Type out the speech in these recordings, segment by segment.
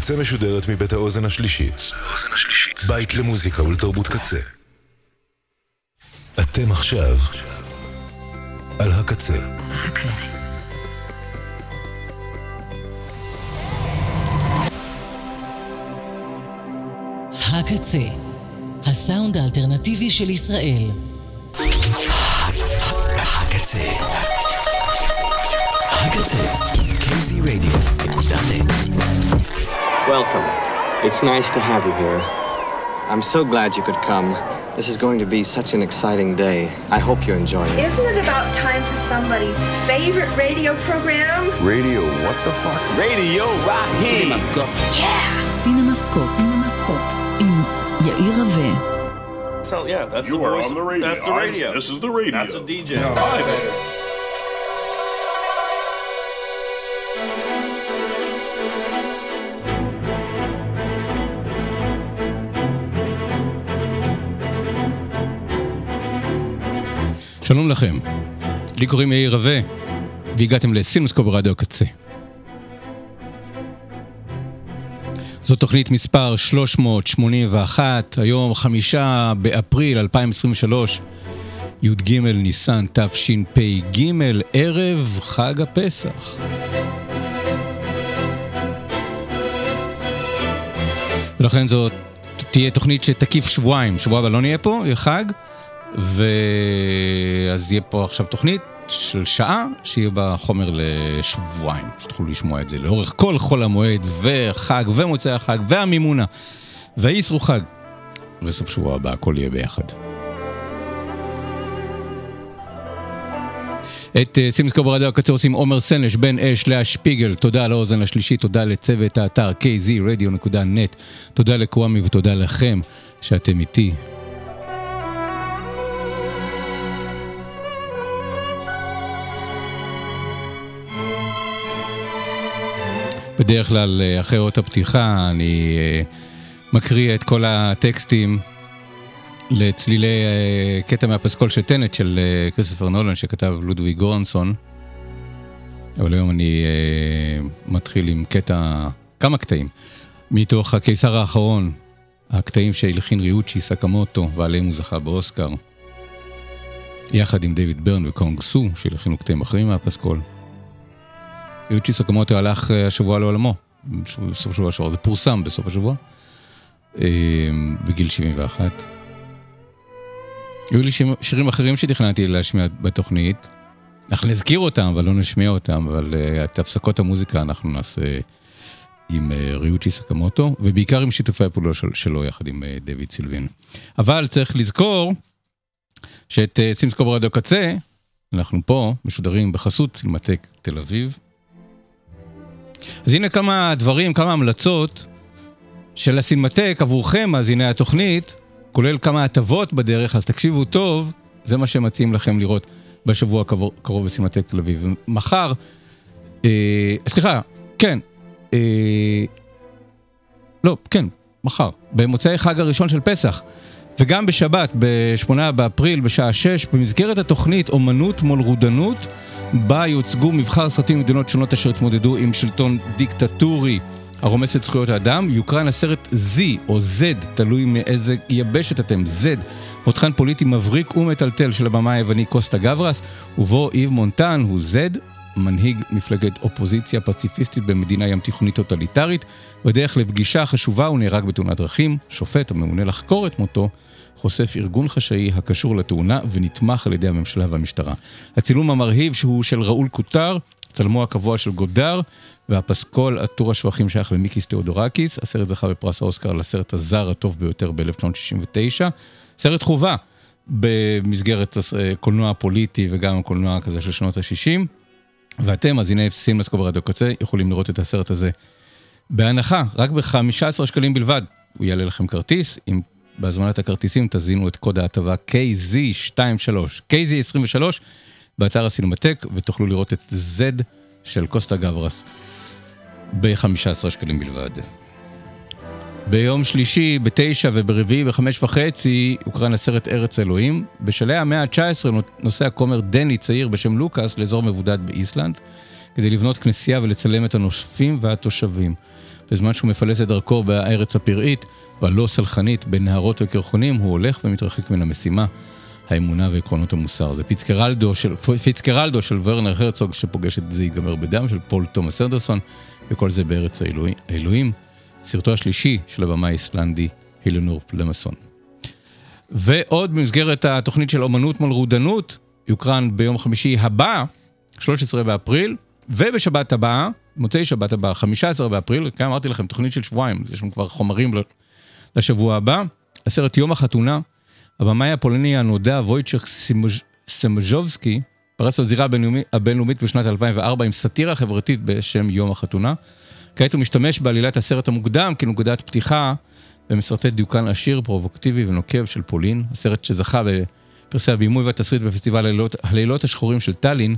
הקצה משודרת מבית האוזן השלישית. בית למוזיקה ולתרבות קצה. אתם עכשיו על הקצה. הקצה. הקצה, הסאונד האלטרנטיבי של ישראל. הקצה. הקצה. kzradio.net Welcome. It's nice to have you here. I'm so glad you could come. This is going to be such an exciting day. I hope you enjoy it. Isn't it about time for somebody's favorite radio program? Radio, what the fuck? Radio Rocky. CinemaScope. Yeah. CinemaScope. CinemaScope. In Yair Rave. So yeah, that's you the are voice. on the radio. That's the radio. I, this is the radio. That's a DJ. No. Hi there. לכם, לי קוראים יאיר רווה, והגעתם לסינמסקו ברדיו הקצה. זו תוכנית מספר 381, היום חמישה באפריל 2023, י"ג ניסן תשפ"ג, ערב חג הפסח. ולכן זאת תהיה תוכנית שתקיף שבועיים, שבוע הבא לא נהיה פה, יהיה חג, ואז יהיה פה עכשיו תוכנית של שעה, שיהיה בה חומר לשבועיים, שתוכלו לשמוע את זה לאורך כל חול המועד, וחג, ומוצאי החג, והמימונה, והאיסרו חג. וסוף שבוע הבא הכל יהיה ביחד. את אה, סימסקו ברדיו הקצר עושים עומר סנש, בן אש, לאה שפיגל, תודה על האוזן השלישית, תודה לצוות האתר kzradio.net, תודה לקוואמי ותודה לכם שאתם איתי. בדרך כלל אה, אחרי אות הפתיחה אני אה, מקריא את כל הטקסטים לצלילי אה, קטע מהפסקול של טנט של כריסטופר נולן שכתב לודוויג גורנסון. אבל היום אני מתחיל עם קטע, כמה קטעים, מתוך הקיסר האחרון, הקטעים שהלחין ריוצ'י סקמוטו ועליהם הוא זכה באוסקר. יחד עם דיוויד ברן וקונג סו שהלחינו קטעים אחרים מהפסקול. ריוצ'י סקמוטו הלך אה, השבוע לעולמו, בסוף השבוע שעבר, זה פורסם בסוף השבוע, אה, בגיל 71. היו לי שירים- אחרים שתכננתי להשמיע בתוכנית. אנחנו נזכיר אותם, אבל לא נשמיע אותם, אבל uh, את הפסקות המוזיקה אנחנו נעשה עם ריוצ'י סקמוטו, ובעיקר עם שיתופי הפעולה של, שלו יחד עם דויד סילבין. אבל צריך לזכור שאת סימסקו ברדיו קצה, אנחנו פה משודרים בחסות סינמטק תל אביב. אז הנה כמה דברים, כמה המלצות של הסינמטק עבורכם, מאזיני התוכנית, כולל כמה הטבות בדרך, אז תקשיבו טוב, זה מה שהם מציעים לכם לראות בשבוע הקרוב בסינמטק תל אביב. מחר, אה, סליחה, כן, אה, לא, כן, מחר, במוצאי חג הראשון של פסח, וגם בשבת, ב-8 באפריל, בשעה 6, במסגרת התוכנית אומנות מול רודנות, בה יוצגו מבחר סרטים ממדינות שונות אשר התמודדו עם שלטון דיקטטורי. הרומס את זכויות האדם, יוקרן הסרט Z או Z, תלוי מאיזה יבשת אתם, Z, מותחן פוליטי מבריק ומטלטל של הבמאי היווני קוסטה גברס, ובו איב מונטן הוא Z, מנהיג מפלגת אופוזיציה פציפיסטית במדינה ים תיכונית טוטליטרית, בדרך לפגישה חשובה הוא נהרג בתאונת דרכים, שופט הממונה לחקור את מותו, חושף ארגון חשאי הקשור לתאונה ונתמך על ידי הממשלה והמשטרה. הצילום המרהיב שהוא של ראול קוטר, צלמו הקבוע של גודר, והפסקול עטור השבחים שייך למיקיס תיאודורקיס, הסרט זכה בפרס האוסקר לסרט הזר הטוב ביותר ב-1969. סרט חובה במסגרת הקולנוע הפוליטי וגם הקולנוע כזה של שנות ה-60. ואתם, מאזיני סימלסקו ברדיו קצה, יכולים לראות את הסרט הזה בהנחה, רק ב-15 שקלים בלבד. הוא יעלה לכם כרטיס, אם בהזמנת הכרטיסים תזינו את קוד ההטבה KZ23, KZ23, באתר הסינמטק, ותוכלו לראות את Z של קוסטה גברס ב-15 שקלים בלבד. ביום שלישי, בתשע וברביעי בחמש וחצי, הוקרן הסרט ארץ אלוהים. בשלהי המאה ה-19 נוסע הכומר דני צעיר בשם לוקאס לאזור מבודד באיסלנד, כדי לבנות כנסייה ולצלם את הנושפים והתושבים. בזמן שהוא מפלס את דרכו בארץ הפראית והלא סלחנית בין נהרות וקרחונים, הוא הולך ומתרחק מן המשימה, האמונה ועקרונות המוסר. זה פיצקרלדו של, פיצקרלדו של ורנר הרצוג שפוגש את זה ייגמר בדם של פול תומאס אנדרסון, וכל זה בארץ האלוהים, האלוהים, סרטו השלישי של הבמאי האיסלנדי הלינור פלמסון. ועוד במסגרת התוכנית של אומנות מול רודנות, יוקרן ביום חמישי הבא, 13 באפריל, ובשבת הבאה, מוצאי שבת הבאה, 15 באפריל, כאן אמרתי לכם, תוכנית של שבועיים, יש לנו כבר חומרים לשבוע הבא, הסרט יום החתונה, הבמאי הפולני הנודע וויצ'ך סמז'ובסקי, פרס לזירה הבינלאומית בשנת 2004 עם סאטירה חברתית בשם יום החתונה. כעת הוא משתמש בעלילת הסרט המוקדם כנקודת פתיחה במסרטי דיוקן עשיר, פרובוקטיבי ונוקב של פולין, הסרט שזכה בפרסי הבימוי והתסריט בפסטיבל הלילות, הלילות השחורים של טאלין,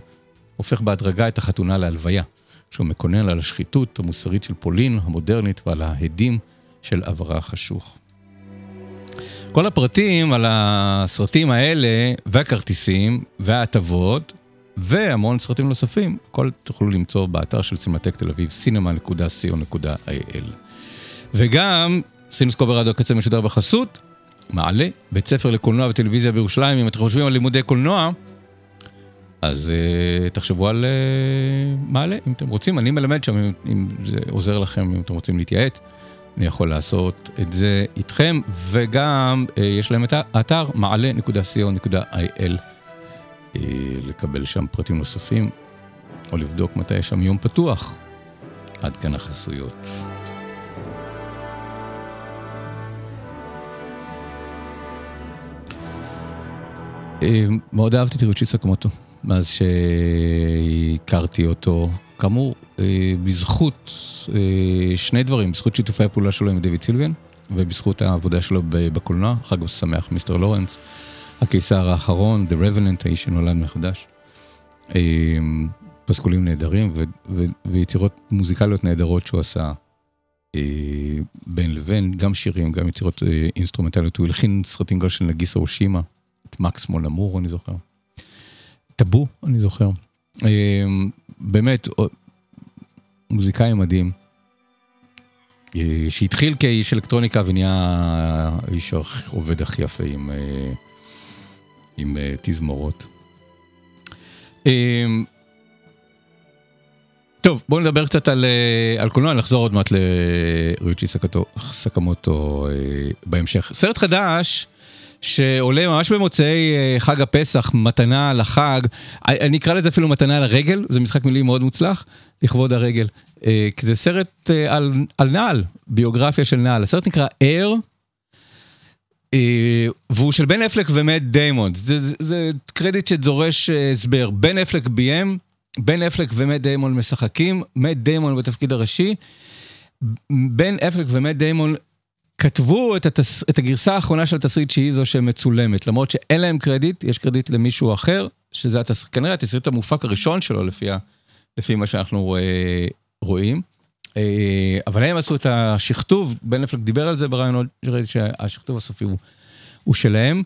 הופך בהדרגה את החתונה להלוויה, שהוא מקונן על השחיתות המוסרית של פולין המודרנית ועל ההדים של עברה החשוך. כל הפרטים על הסרטים האלה והכרטיסים וההטבות והמון סרטים נוספים, הכל תוכלו למצוא באתר של סינמטק תל אביב, cinema.co.il. וגם, סינמסקופ ברדיו הקצה משודר בחסות, מעלה, בית ספר לקולנוע וטלוויזיה בירושלים, אם אתם חושבים על לימודי קולנוע, אז uh, תחשבו על uh, מעלה, אם אתם רוצים, אני מלמד שם, אם, אם זה עוזר לכם, אם אתם רוצים להתייעץ. אני יכול לעשות את זה איתכם, וגם אה, יש להם את האתר מעלה.co.il, אה, לקבל שם פרטים נוספים, או לבדוק מתי יש שם יום פתוח. עד כאן החסויות. אה, מאוד אהבתי את ריוצ'י סקמוטו, מאז שהכרתי אותו כאמור, אה, בזכות אה, שני דברים, בזכות שיתופי הפעולה שלו עם דויד סילביאן, ובזכות העבודה שלו בקולנוע, חג שמח מיסטר לורנס, הקיסר האחרון, The Revenant, האיש שנולד מחדש. אה, פסקולים נהדרים ויצירות מוזיקליות נהדרות שהוא עשה בין לבין, גם שירים, גם יצירות אינסטרומנטליות. הוא הלחין סרטים גם של נגיסה אושימה, את מקס מולמור, אני זוכר. טאבו, אני זוכר. באמת, מוזיקאי מדהים, אה, שהתחיל כאיש אלקטרוניקה ונהיה איש עובד הכי יפה עם, אה, עם אה, תזמורות. טוב, בואו נדבר קצת על, על קולנוע, נחזור עוד מעט לריוצ'י סקמוטו בהמשך. סרט חדש שעולה ממש במוצאי אה, חג הפסח, מתנה לחג, אני אקרא לזה אפילו מתנה לרגל, זה משחק מילים מאוד מוצלח, לכבוד הרגל. אה, כי זה סרט אה, על, על נעל, ביוגרפיה של נעל. הסרט נקרא Air, והוא של בן אפלק ומט דיימון. זה, זה, זה קרדיט שדורש הסבר. בן אפלק ביים, בן אפלק ומט דיימון משחקים, מט דיימון בתפקיד הראשי. בן אפלק ומט דיימון כתבו את, התס... את הגרסה האחרונה של התסריט שהיא זו שמצולמת, למרות שאין להם קרדיט, יש קרדיט למישהו אחר, שזה התס... כנראה התסריט המופק הראשון שלו לפי, ה... לפי מה שאנחנו אה, רואים. אה, אבל הם עשו את השכתוב, בן אפלק דיבר על זה בראיונות, שראיתי שהשכתוב הסופי הוא, הוא שלהם.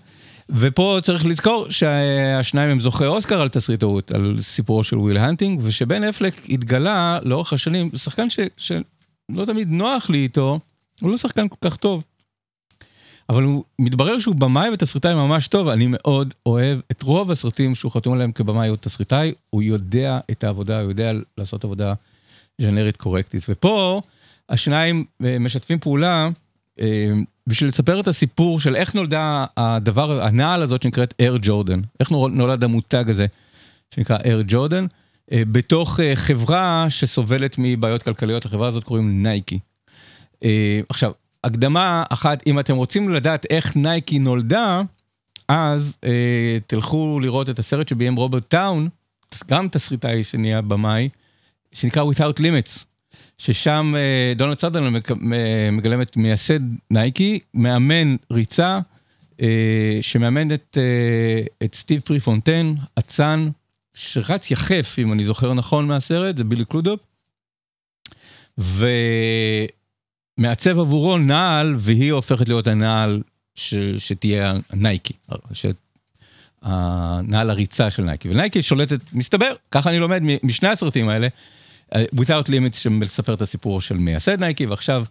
ופה צריך לזכור שהשניים הם זוכי אוסקר על תסריטאות, על סיפורו של וויל האנטינג, ושבן אפלק התגלה לאורך השנים, שחקן ש... שלא תמיד נוח לי איתו, הוא לא שחקן כל כך טוב. אבל הוא מתברר שהוא במאי ותסריטאי ממש טוב, אני מאוד אוהב את רוב הסרטים שהוא חתום עליהם כבמאי או תסריטאי, הוא יודע את העבודה, הוא יודע לעשות עבודה ז'נרית קורקטית. ופה השניים אה, משתפים פעולה אה, בשביל לספר את הסיפור של איך נולדה הדבר, הנעל הזאת שנקראת אר ג'ורדן, איך נולד המותג הזה שנקרא אר ג'ורדן, אה, בתוך חברה שסובלת מבעיות כלכליות, החברה הזאת קוראים נייקי. אה, עכשיו, הקדמה אחת, אם אתם רוצים לדעת איך נייקי נולדה, אז אה, תלכו לראות את הסרט שביים רוברט טאון, גם תסריטאי שנהיה במאי, שנקרא Without Limits, ששם אה, דונלד סאתרלנד מגלם את מייסד נייקי, מאמן ריצה, אה, שמאמן את, אה, את סטיב פריפונטיין, אצן, שרץ יחף, אם אני זוכר נכון מהסרט, זה בילי קרודופ. מעצב עבורו נעל, והיא הופכת להיות הנעל ש, שתהיה נייקי, הנעל הריצה של נייקי. ונייקי שולטת, מסתבר, ככה אני לומד משני הסרטים האלה, אה, Without Limits שמספר את הסיפור של מייסד נייקי, ועכשיו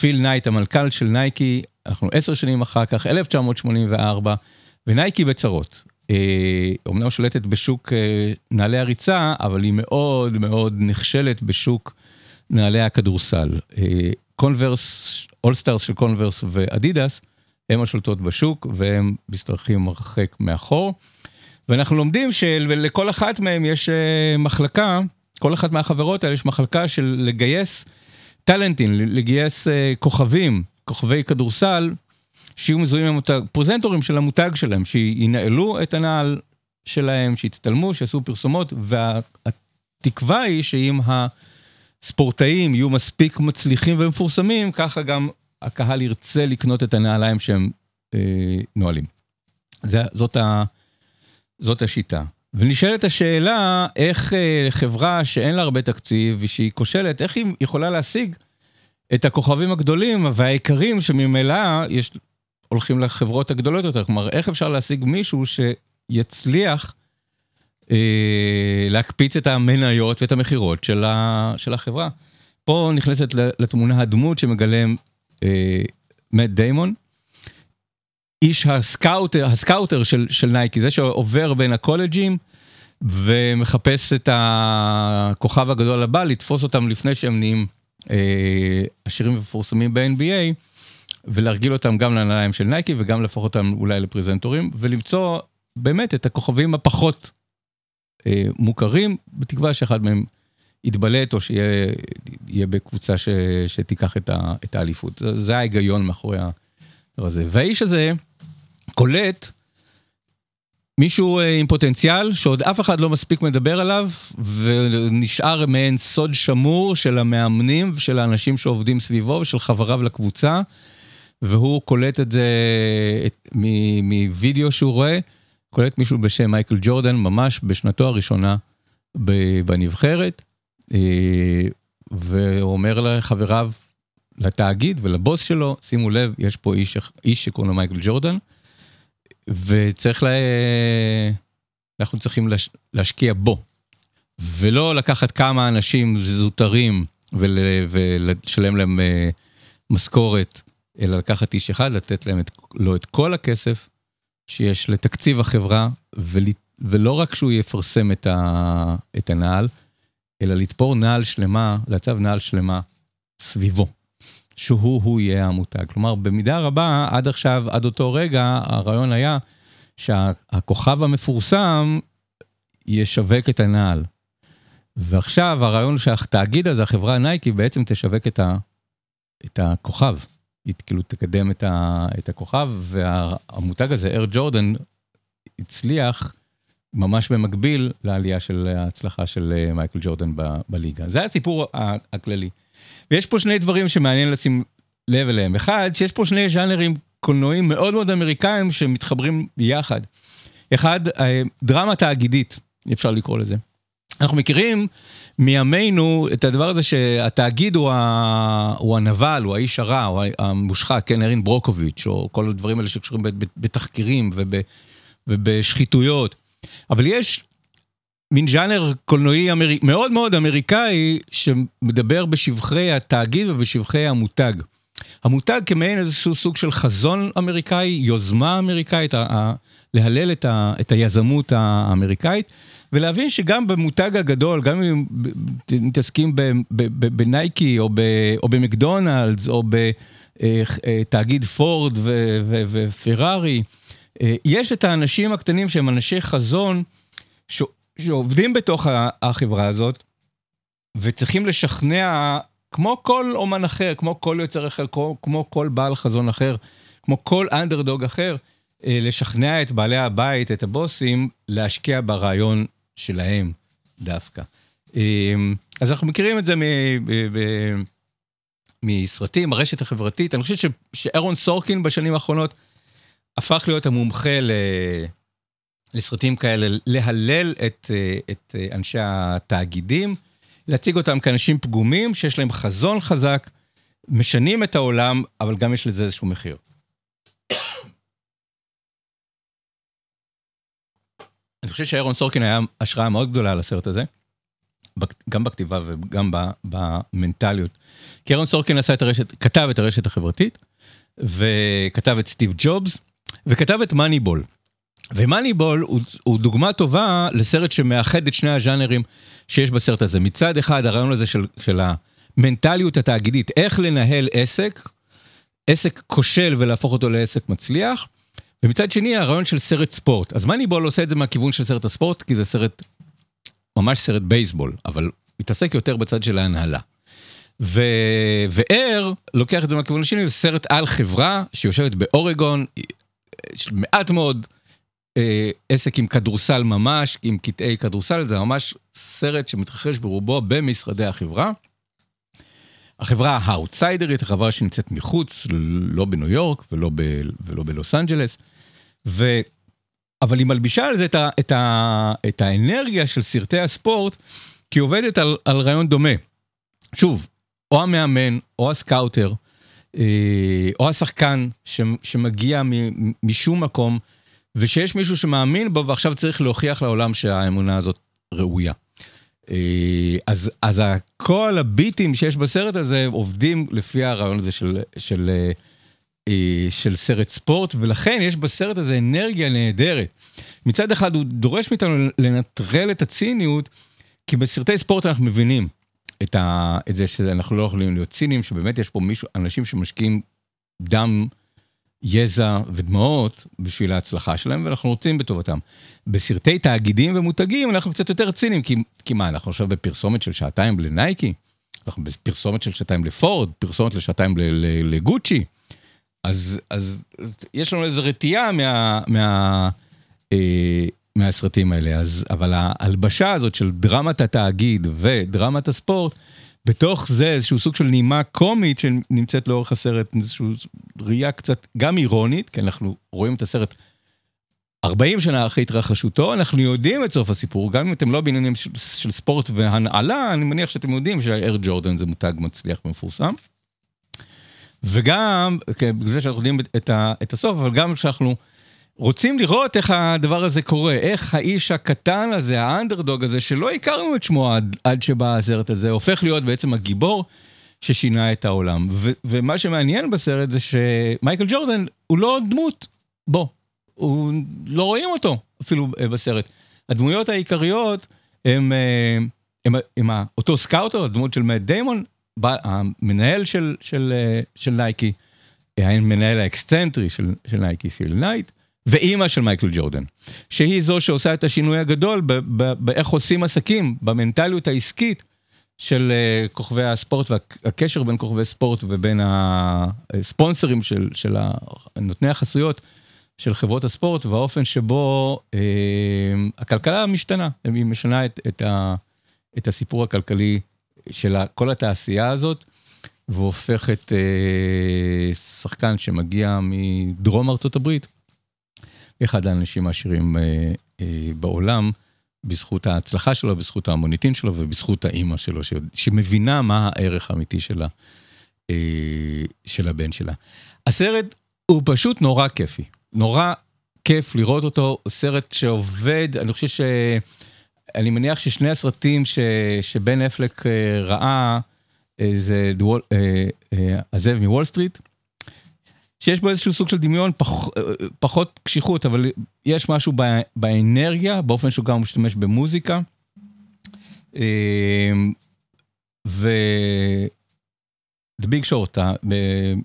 פיל נייט, המנכ"ל של נייקי, אנחנו עשר שנים אחר כך, 1984, ונייקי בצרות. אה, אומנם שולטת בשוק אה, נעלי הריצה, אבל היא מאוד מאוד נכשלת בשוק נעלי הכדורסל. קונברס, All Stars של קונברס ואדידס, הם השולטות בשוק והם משתרכים הרחק מאחור. ואנחנו לומדים שלכל אחת מהם יש אה, מחלקה, כל אחת מהחברות האלה יש מחלקה של לגייס טאלנטים, לגייס אה, כוכבים, כוכבי כדורסל, שיהיו מזוהים עם המותג, פרזנטורים של המותג שלהם, שינעלו את הנעל שלהם, שיצטלמו, שיעשו פרסומות, והתקווה היא שאם הספורטאים יהיו מספיק מצליחים ומפורסמים, ככה גם הקהל ירצה לקנות את הנעליים שהם אה, נועלים. זה, זאת, ה, זאת השיטה. ונשאלת השאלה, איך אה, חברה שאין לה הרבה תקציב ושהיא כושלת, איך היא יכולה להשיג את הכוכבים הגדולים והיקרים שממילא יש, הולכים לחברות הגדולות יותר. כלומר, איך אפשר להשיג מישהו שיצליח להקפיץ את המניות ואת המכירות של, של החברה? פה נכנסת לתמונה הדמות שמגלם אה, מאט דיימון. איש ה scouter, ה scouter של, של נייקי, זה שעובר בין הקולג'ים ומחפש את הכוכב הגדול הבא, לתפוס אותם לפני שהם נהיים אה, עשירים ומפורסמים ב-NBA, ולהרגיל אותם גם לנעליים של נייקי וגם להפוך אותם אולי לפרזנטורים, ולמצוא באמת את הכוכבים הפחות אה, מוכרים, בתקווה שאחד מהם יתבלט או שיהיה בקבוצה ש, שתיקח את, האליפות. זה, זה ההיגיון מאחורי הדבר הזה. והאיש הזה קולט מישהו אה, עם פוטנציאל שעוד אף אחד לא מספיק מדבר עליו, ונשאר מעין סוד שמור של המאמנים ושל האנשים שעובדים סביבו ושל חבריו לקבוצה, והוא קולט את זה מווידאו שהוא רואה, קולט מישהו בשם מייקל ג'ורדן ממש בשנתו הראשונה בנבחרת, אה, והוא אומר לחבריו, לתאגיד ולבוס שלו, שימו לב, יש פה איש, איש שקוראים לו מייקל ג'ורדן, וצריך לה... אנחנו צריכים להש... להשקיע בו, ולא לקחת כמה אנשים זוטרים ול... ולשלם להם אה, משכורת, אלא לקחת איש אחד, לתת להם את... לו את כל הכסף שיש לתקציב החברה, ול... ולא רק שהוא יפרסם את, ה... את הנעל, אלא לתפור נעל שלמה, לעצב נעל שלמה סביבו, שהוא-הוא יהיה המותג. כלומר, במידה רבה, עד עכשיו, עד אותו רגע, הרעיון היה שהכוכב המפורסם ישווק את הנעל. ועכשיו הרעיון שהתאגיד הזה, החברה נייקי, בעצם תשווק את, ה, את הכוכב. היא כאילו תקדם את, ה, את הכוכב, והמותג הזה, אר ג'ורדן, הצליח ממש במקביל לעלייה של ההצלחה של אה, מייקל ג'ורדן ב- בליגה. זה הסיפור הכללי. ויש פה שני דברים שמעניין לשים לב אליהם. אחד, שיש פה שני ז'אנרים קולנועים מאוד מאוד אמריקאים שמתחברים יחד. אחד, אה, דרמה תאגידית, אפשר לקרוא לזה. אנחנו מכירים מימינו את הדבר הזה שהתאגיד הוא, ה... הוא הנבל, הוא האיש הרע, הוא המושחת, כן, ארין ברוקוביץ', או כל הדברים האלה שקשורים בתחקירים וב... ובשחיתויות. אבל יש מין ז'אנר קולנועי אמר... מאוד מאוד אמריקאי שמדבר בשבחי התאגיד ובשבחי המותג. המותג כמעין איזשהו סוג של חזון אמריקאי, יוזמה אמריקאית, ה... להלל את, ה... את היזמות האמריקאית, ולהבין שגם במותג הגדול, גם אם מתעסקים בנייקי או. או במקדונלדס או בתאגיד פורד ופרארי, אה, יש את האנשים הקטנים שהם אנשי חזון. שעובדים בתוך החברה הזאת, וצריכים לשכנע, כמו כל אומן אחר, כמו כל יוצר אחר, כמו, כמו כל בעל חזון אחר, כמו כל אנדרדוג אחר, אה, לשכנע את בעלי הבית, את הבוסים, להשקיע ברעיון שלהם דווקא. אה, אז אנחנו מכירים את זה מ... מסרטים, הרשת החברתית, אני חושב שאירון סורקין בשנים האחרונות הפך להיות המומחה ל... לסרטים כאלה, להלל את, את אנשי התאגידים, להציג אותם כאנשים פגומים, שיש להם חזון חזק, משנים את העולם, אבל גם יש לזה איזשהו מחיר. אני חושב שאירון סורקין היה השראה מאוד גדולה לסרט הזה, גם בכתיבה וגם במנטליות. כי אהרון סורקין עשה את הרשת, כתב את הרשת החברתית, וכתב את סטיב ג'ובס, וכתב את מאניבול. ומאניבול הוא, הוא דוגמה טובה לסרט שמאחד את שני הז'אנרים שיש בסרט הזה. מצד אחד הרעיון הזה של, של המנטליות התאגידית, איך לנהל עסק, עסק כושל ולהפוך אותו לעסק מצליח, ומצד שני הרעיון של סרט ספורט. אז מאניבול עושה את זה מהכיוון של סרט הספורט, כי זה סרט, ממש סרט בייסבול, אבל מתעסק יותר בצד של ההנהלה. ו... ואר לוקח את זה מהכיוון השני, זה סרט על חברה שיושבת באורגון, מעט מאוד אה, עסק עם כדורסל ממש, עם קטעי כדורסל, זה ממש סרט שמתרחש ברובו במשרדי החברה. החברה האאוטסיידרית, החברה שנמצאת מחוץ, לא בניו יורק ולא, ב, ולא בלוס אנג'לס. ו... אבל היא מלבישה על זה את, ה, את, ה, את האנרגיה של סרטי הספורט, כי היא עובדת על, על רעיון דומה. שוב, או המאמן, או ה scouter, אה, או השחקן שמגיע משום מקום, ושיש מישהו שמאמין בו ועכשיו צריך להוכיח לעולם שהאמונה הזאת ראויה. אה, אז, אז כל הביטים שיש בסרט הזה עובדים לפי הרעיון הזה של, של, אה, של סרט ספורט, ולכן יש בסרט הזה אנרגיה נהדרת. מצד אחד הוא דורש מאיתנו לנטרל את הציניות, כי בסרטי ספורט אנחנו מבינים את, ה, את זה שאנחנו לא יכולים להיות ציניים, שבאמת יש פה מישהו, אנשים שמשקיעים דם, יזע ודמעות בשביל ההצלחה שלהם, ואנחנו רוצים בטובתם. בסרטי תאגידים ומותגים אנחנו קצת יותר ציניים, כי, כי מה, אנחנו עכשיו בפרסומת של שעתיים לנייקי? אנחנו בפרסומת של שעתיים לפורד, פרסומת לשעתיים לגוצ'י. אז, אז, אז יש לנו איזו רתיעה מה, מה, אה, מהסרטים האלה, אז, אבל ההלבשה הזאת של דרמת התאגיד ודרמת הספורט, בתוך זה איזשהו סוג של נימה קומית שנמצאת לאורך הסרט, איזושהי ראייה קצת גם אירונית, כי אנחנו רואים את הסרט 40 שנה אחרי התרחשותו, אנחנו יודעים את סוף הסיפור, גם אם אתם לא בעניינים של, של ספורט והנעלה, אני מניח שאתם יודעים שהאר ג'ורדן זה מותג מצליח ומפורסם. וגם, כן, בגלל שאנחנו יודעים את, ה, את הסוף, אבל גם כשאנחנו רוצים לראות איך הדבר הזה קורה, איך האיש הקטן הזה, האנדרדוג הזה, שלא הכרנו את שמו עד, עד שבא הסרט הזה, הופך להיות בעצם הגיבור ששינה את העולם. ו, ומה שמעניין בסרט זה שמייקל ג'ורדן הוא לא דמות, בוא, הוא, לא רואים אותו אפילו אה, בסרט. הדמויות העיקריות הם, אה, הם, הם, הם אותו scouter, הדמות של מאט דיימון, המנהל של, של, אה, של נייקי, המנהל האקסצנטרי של, של נייקי, פיל נייט, ואימא של מייקל ג'ורדן, שהיא זו שעושה את השינוי הגדול באיך עושים עסקים, במנטליות העסקית של uh, כוכבי הספורט והקשר בין כוכבי ספורט ובין הספונסרים של, של נותני החסויות של חברות הספורט והאופן שבו uh, הכלכלה משתנה, היא משנה את, את, ה, את הסיפור הכלכלי של כל התעשייה הזאת. והופכת אה, שחקן שמגיע מדרום ארצות הברית אחד האנשים העשירים אה, אה, בעולם, בזכות ההצלחה שלו, בזכות המוניטין שלו ובזכות האימא שלו, ש, שמבינה מה הערך האמיתי שלה, אה, של הבן שלה. הסרט הוא פשוט נורא כיפי, נורא כיף לראות אותו, סרט שעובד, אני חושב ש... אני מניח ששני הסרטים ש, שבן אפלק אה, ראה, אה, זה אה, הזאב מוול סטריט, שיש בו איזשהו סוג של דמיון, פח, פחות קשיחות, אבל יש משהו באנרגיה, באופן שהוא גם משתמש במוזיקה. ו... The Big Short,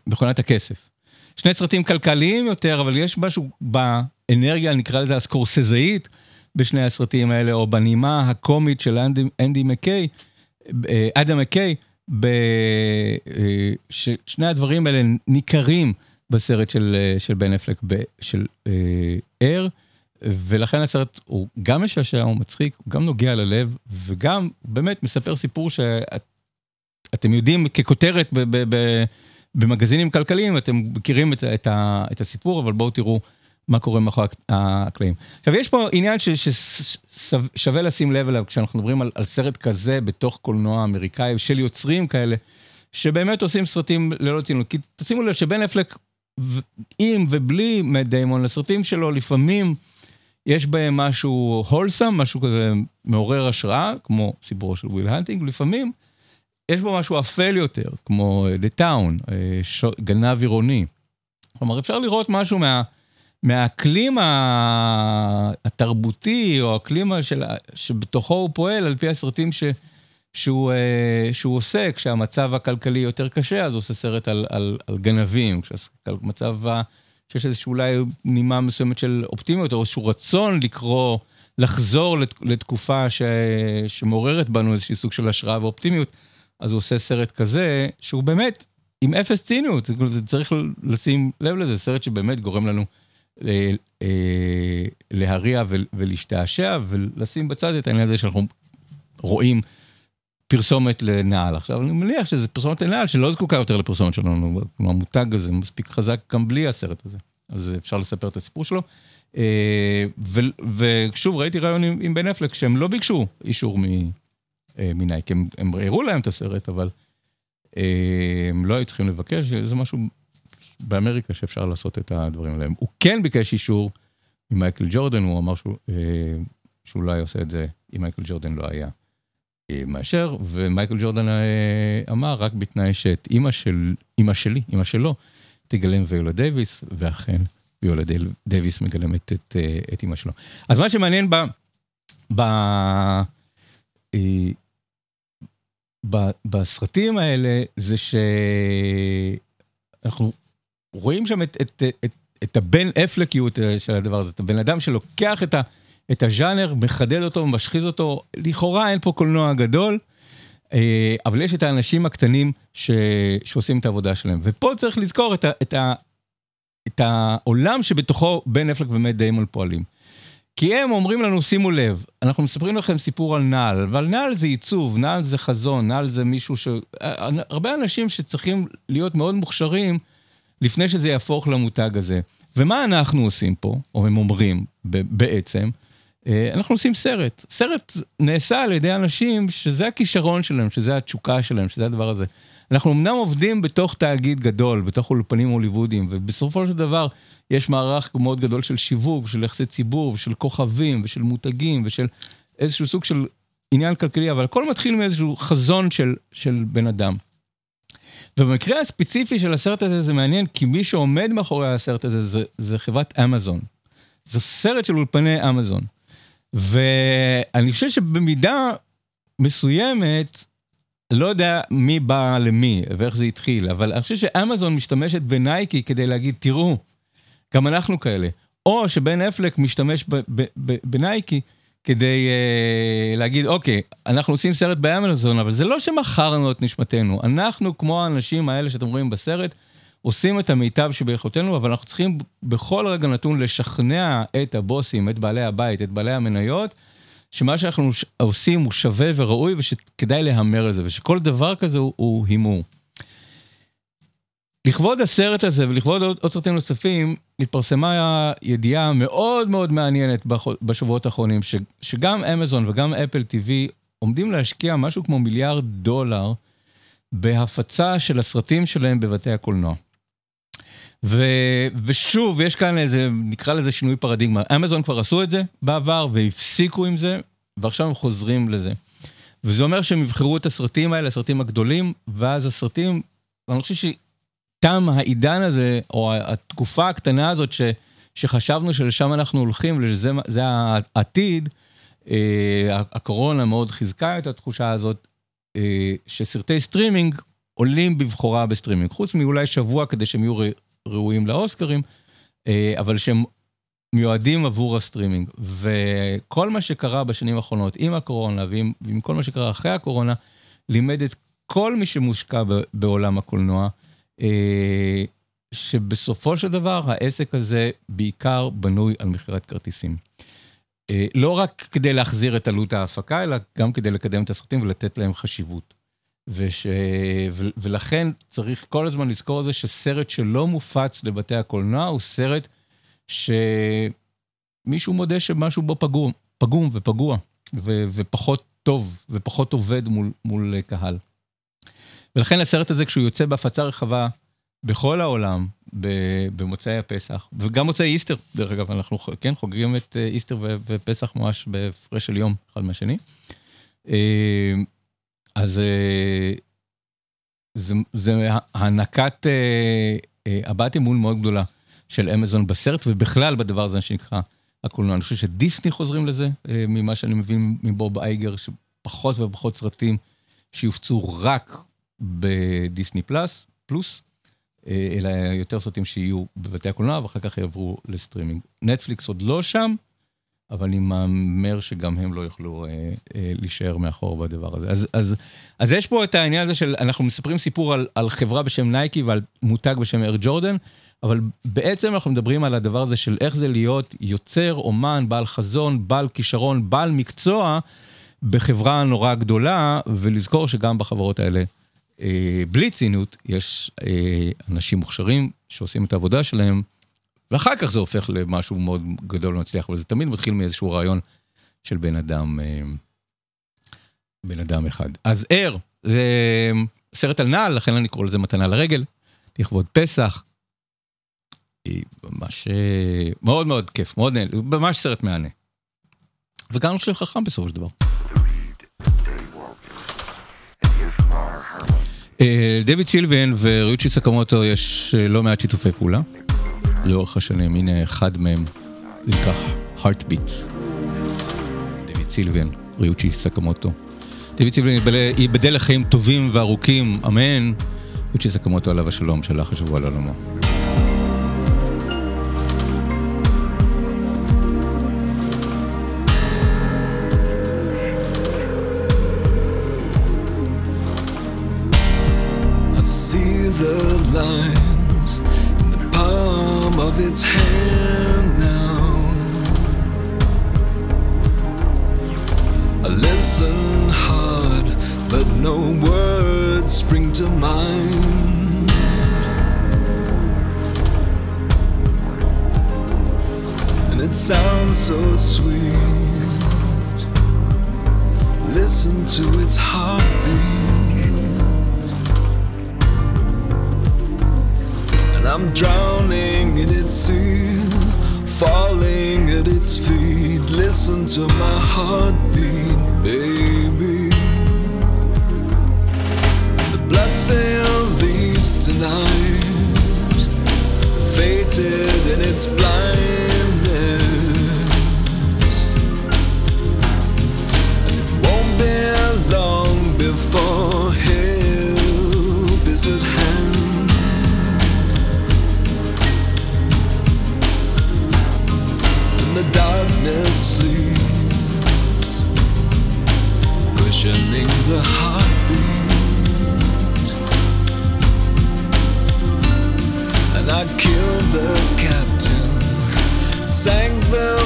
מכונת הכסף. שני סרטים כלכליים יותר, אבל יש משהו באנרגיה, נקרא לזה הסקורסזאית, בשני הסרטים האלה, או בנימה הקומית של אנדי, אנדי מקיי, אדם מקיי, ששני הדברים האלה ניכרים. בסרט של, אה, של בן אפלק, ב, של אר, אה, ולכן הסרט הוא גם משעשע, הוא מצחיק, הוא גם נוגע ללב, וגם באמת מספר סיפור שאתם יודעים ככותרת ב, ב, ב, במגזינים כלכליים, אתם מכירים את, את, ה, את הסיפור, אבל בואו תראו מה קורה מאחורי הקלעים. עכשיו, יש פה עניין ששווה לשים לב אליו כשאנחנו מדברים על, על סרט כזה בתוך קולנוע אמריקאי, של יוצרים כאלה, שבאמת עושים סרטים ללא ציניות. כי תשימו לב שבן אפלק עם ובלי מאט דיימון, לסרטים שלו לפעמים יש בהם משהו wholesome, משהו כזה מעורר השראה, כמו סיפורו של וויל הנטינג, לפעמים יש בו משהו אפל יותר, כמו The Town, אה, ש... גנב עירוני. כלומר, אפשר לראות משהו מה, מהאקלים התרבותי, או האקלים של... שבתוכו הוא פועל, על פי הסרטים ש... אה, שהוא עושה, כשהמצב הכלכלי יותר קשה, אז הוא עושה סרט על, על, על גנבים, כשהמצב, שיש איזושהי אולי נימה מסוימת של אופטימיות, או איזשהו רצון לקרוא, לחזור לת, לתקופה ש, שמעוררת בנו איזשהו סוג של השראה ואופטימיות, אז הוא עושה סרט כזה, שהוא באמת עם אפס ציניות, זה צריך לשים לב לזה, סרט שבאמת גורם לנו אה, אה, להריע ולהשתעשע, ולשים בצד את העניין הזה שאנחנו רואים. פרסומת לנעל. עכשיו, אני מניח שזה פרסומת לנעל שלא זקוקה יותר לפרסומת שלנו, כלומר, המותג הזה מספיק חזק גם בלי הסרט הזה. אז אפשר לספר את הסיפור שלו. אה, ושוב, ראיתי רעיון עם בן אפלק שהם לא ביקשו אישור אה, מנייק, הם, הם הראו להם את הסרט, אבל אה, הם לא היו צריכים לבקש, זה משהו באמריקה שאפשר לעשות את הדברים האלה. הוא כן ביקש אישור ממייקל ג'ורדן, הוא אמר שהוא, שהוא לא היה עושה את זה אם מייקל ג'ורדן לא היה. מאשר, ומייקל ג'ורדן אה, אמר רק בתנאי שאת אימא של, אימא שלי, אימא שלו, תגלם ויולה דייוויס, ואכן ויולה דייוויס מגלמת את, אה, את אימא שלו. אז מה שמעניין ב... ב... אה, ב, בסרטים האלה זה שאנחנו רואים שם את, את, את, את הבן אפלקיות של הדבר הזה, את הבן אדם שלוקח את ה... את הז'אנר, מחדד אותו, משחיז אותו, לכאורה אין פה קולנוע גדול, אה, אבל יש את האנשים הקטנים ש... שעושים את העבודה שלהם. ופה צריך לזכור את, ה... את, ה... את העולם שבתוכו בן אפלק ומט דיימון פועלים. כי הם אומרים לנו, שימו לב, אנחנו מספרים לכם סיפור על נעל, אבל נעל זה עיצוב, נעל זה חזון, נעל זה מישהו ש... הרבה אנשים שצריכים להיות מאוד מוכשרים לפני שזה יהפוך למותג הזה. ומה אנחנו עושים פה, או הם אומרים בעצם? אה, אנחנו עושים סרט. סרט נעשה על ידי אנשים שזה הכישרון שלהם, שזה התשוקה שלהם, שזה הדבר הזה. אנחנו אמנם עובדים בתוך תאגיד גדול, בתוך אולפנים הוליוודיים, ובסופו של דבר יש מערך מאוד גדול של שיווק, של יחסי ציבור, ושל כוכבים, ושל מותגים, ושל איזשהו סוג של עניין כלכלי, אבל הכל מתחיל מאיזשהו חזון של, של בן אדם. ובמקרה הספציפי של הסרט הזה זה מעניין, כי מי שעומד מאחורי הסרט הזה זה, זה חברת אמזון. זה סרט של אולפני אמזון. ואני חושב שבמידה מסוימת, לא יודע מי בא למי ואיך זה התחיל, אבל אני חושב שאמזון משתמשת בנייקי כדי להגיד, תראו, גם אנחנו כאלה. או שבן אפלק משתמש בנייקי כדי uh, להגיד, אוקיי, אנחנו עושים סרט באמזון, אבל זה לא שמכרנו את נשמתנו. אנחנו, כמו האנשים האלה שאתם רואים בסרט, עושים את המיטב שביכולתנו, אבל אנחנו צריכים בכל רגע נתון לשכנע את הבוסים, את בעלי הבית, את בעלי המניות, שמה שאנחנו עושים הוא שווה וראוי ושכדאי להמר על זה, ושכל דבר כזה הוא, הוא הימור. לכבוד הסרט הזה ולכבוד עוד, עוד סרטים נוספים, התפרסמה ידיעה מאוד מאוד מעניינת בשבועות האחרונים, ש, שגם אמזון וגם אפל TV עומדים להשקיע משהו כמו מיליארד דולר בהפצה של הסרטים שלהם בבתי הקולנוע. ו, ושוב, יש כאן איזה, נקרא לזה שינוי פרדיגמה. אמזון כבר עשו את זה בעבר והפסיקו עם זה, ועכשיו הם חוזרים לזה. וזה אומר שהם יבחרו את הסרטים האלה, הסרטים הגדולים, ואז הסרטים, אני חושב שתם העידן הזה, או התקופה הקטנה הזאת ש, שחשבנו שלשם אנחנו הולכים, שזה העתיד, אה, הקורונה מאוד חיזקה את התחושה הזאת, אה, שסרטי סטרימינג עולים בבכורה בסטרימינג, חוץ מאולי שבוע כדי שהם יהיו ראויים לאוסקרים, אה, אבל שהם מיועדים עבור הסטרימינג. וכל מה שקרה בשנים האחרונות עם הקורונה ועם, ועם כל מה שקרה אחרי הקורונה, לימד את כל מי שמושקע בעולם הקולנוע, אה, שבסופו של דבר העסק הזה בעיקר בנוי על מכירת כרטיסים. אה, לא רק כדי להחזיר את עלות ההפקה, אלא גם כדי לקדם את הסרטים ולתת להם חשיבות. וש... ו... ולכן צריך כל הזמן לזכור את זה שסרט שלא מופץ לבתי הקולנוע הוא סרט שמישהו מודה שמשהו בו פגום, פגום ופגוע ו... ופחות טוב ופחות עובד מול, מול קהל. ולכן הסרט הזה כשהוא יוצא בהפצה רחבה בכל העולם במוצאי הפסח, וגם מוצאי איסטר, דרך אגב, אנחנו כן חוגגים את אה, איסטר ופסח ממש בהפרש של יום אחד מהשני. אז אה, זה, זה הענקת אה, אה, הבעת אמון מאוד גדולה של אמזון בסרט ובכלל בדבר הזה שנקרא הקולנוע. אני חושב שדיסני חוזרים לזה, ממה שאני מבין מבוב אייגר, שפחות ופחות סרטים שיופצו רק בדיסני פלאס, פלוס, אלא יותר סרטים שיהיו בבתי הקולנוע ואחר כך יעברו לסטרימינג. נטפליקס עוד לא שם, אבל אני מהמר שגם הם לא יוכלו אה, אה, להישאר מאחור בדבר הזה. אז, אז, אז יש פה את העניין הזה של, אנחנו מספרים סיפור על, על חברה בשם נייקי ועל מותג בשם אייר ג'ורדן, אבל בעצם אנחנו מדברים על הדבר הזה של איך זה להיות יוצר, אומן, בעל חזון, בעל כישרון, בעל מקצוע, בחברה נורא גדולה, ולזכור שגם בחברות האלה, אה, בלי ציניות, יש אה, אנשים מוכשרים שעושים את העבודה שלהם, ואחר כך זה הופך למשהו מאוד גדול ומצליח, אבל זה תמיד מתחיל מאיזשהו רעיון של בן אדם, אה, בן אדם אחד. אז ער, זה סרט על נעל, לכן אני קורא לזה מתנה לרגל, לכבוד פסח. ממש אה, מאוד מאוד כיף, מאוד נהנה, ממש סרט מהנה. וגם אני חכם בסופו של דבר. אה, דויד סילבן וריוצ'י סקמוטו יש לא מעט שיתופי פעולה לאורך השנים, הנה אחד מהם, נקרא Heartbeat. דויד סילבן, ריוצ'י סקמוטו. דויד סילבן ייבדל- לחיים טובים וארוכים, אמן. ריוצ'י סקמוטו עליו השלום שלח השבוע לעולמו. Of its hand now. I listen hard, but no words spring to mind. And it sounds so sweet. Listen to its heartbeat. And I'm drowning in its sea, falling at its feet. Listen to my heartbeat, baby. The blood cell leaves tonight, fated in its blindness. And it won't be long before help is at hand. Darkness sleeps, cushioning the heartbeat. And I killed the captain, sank the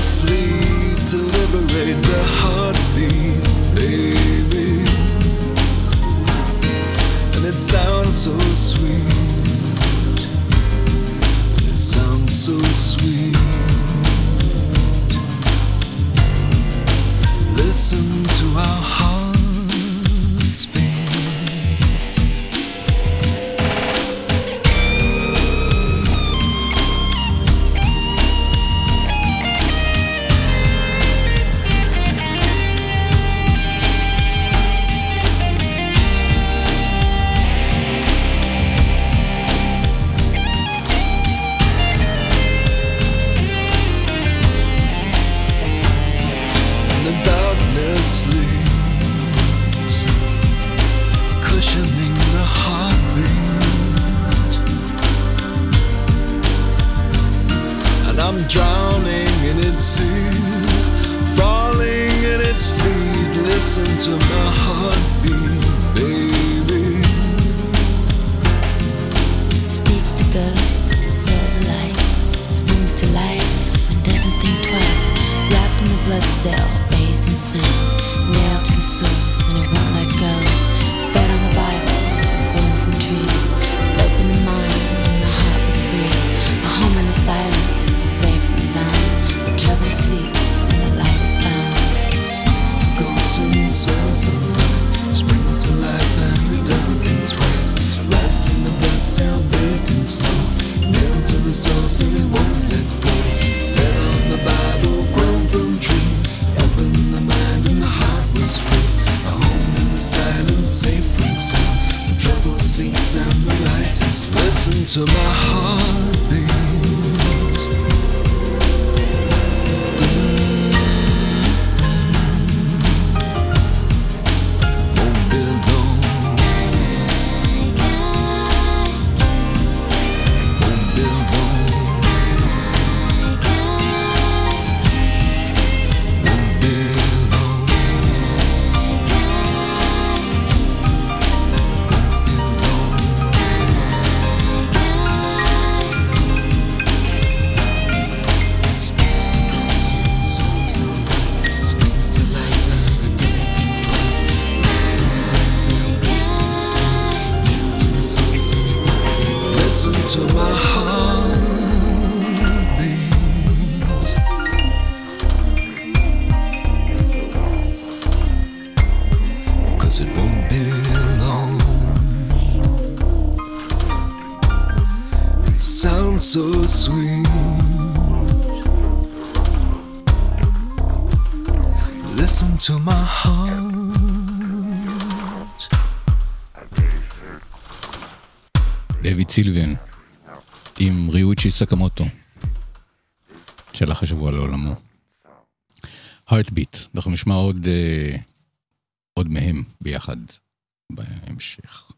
listen to my heart. סקמוטו, שהלך השבוע לעולמו. heartbeat, אנחנו נשמע עוד, אה, עוד מהם ביחד בהמשך.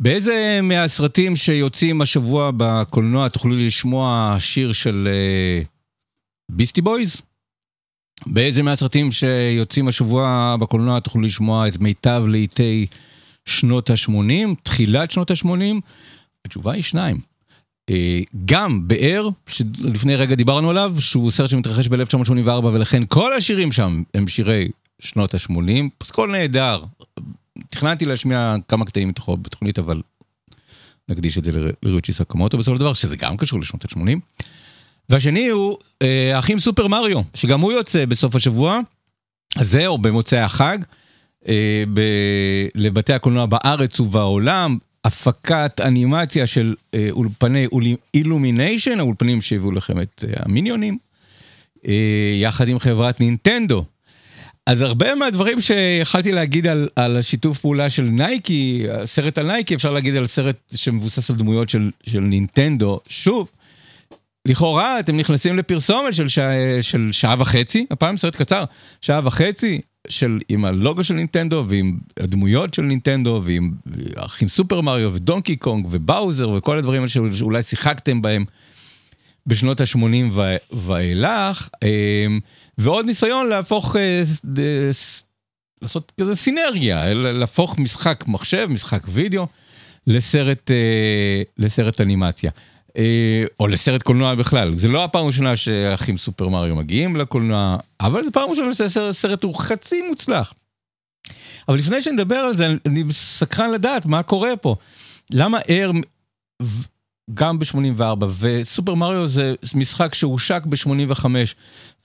באיזה מהסרטים שיוצאים השבוע בקולנוע תוכלו לשמוע שיר של ביסטי בויז? באיזה מהסרטים שיוצאים השבוע בקולנוע תוכלו לשמוע את מיטב לעיתי שנות ה-80, תחילת שנות ה-80? התשובה היא שניים. אה, גם באר, שלפני רגע דיברנו עליו, שהוא סרט שמתרחש ב-1984 ולכן כל השירים שם הם שירי שנות ה-80, פסקול נהדר. תכננתי להשמיע כמה קטעים מתוכו בתוכנית, אבל נקדיש את זה לריוצ'י סקמוטו בסופו של דבר, שזה גם קשור לשנות ה-80. והשני הוא אה, האחים סופר מריו, שגם הוא יוצא בסוף השבוע הזה, או במוצאי החג, אה, לבתי הקולנוע בארץ ובעולם. הפקת אנימציה של אה, אולפני אילומיניישן, האולפנים שהביאו לכם את אה, המיניונים, אה, יחד עם חברת נינטנדו. אז הרבה מהדברים שיכלתי להגיד על, על השיתוף פעולה של נייקי, סרט על נייקי, אפשר להגיד על סרט שמבוסס על דמויות של, של נינטנדו. שוב, לכאורה אתם נכנסים לפרסומת של, שע, של שעה וחצי, הפעם סרט קצר, שעה וחצי, של, עם הלוגו של נינטנדו ועם הדמויות של נינטנדו ועם אחים סופר מריו ודונקי קונג ובאוזר וכל הדברים שאולי שיחקתם בהם בשנות ה-80 ואילך, ועוד ניסיון להפוך, לעשות כזה סינרגיה, להפוך משחק מחשב, משחק וידאו, לסרט, לסרט אנימציה. או לסרט קולנוע בכלל, זה לא הפעם הראשונה שאחים סופר מריו מגיעים לקולנוע, אבל זה פעם ראשונה שהסרט הוא חצי מוצלח. אבל לפני שנדבר על זה, אני סקרן לדעת מה קורה פה. למה אר גם ב-84 וסופר מריו זה משחק שהושק ב-85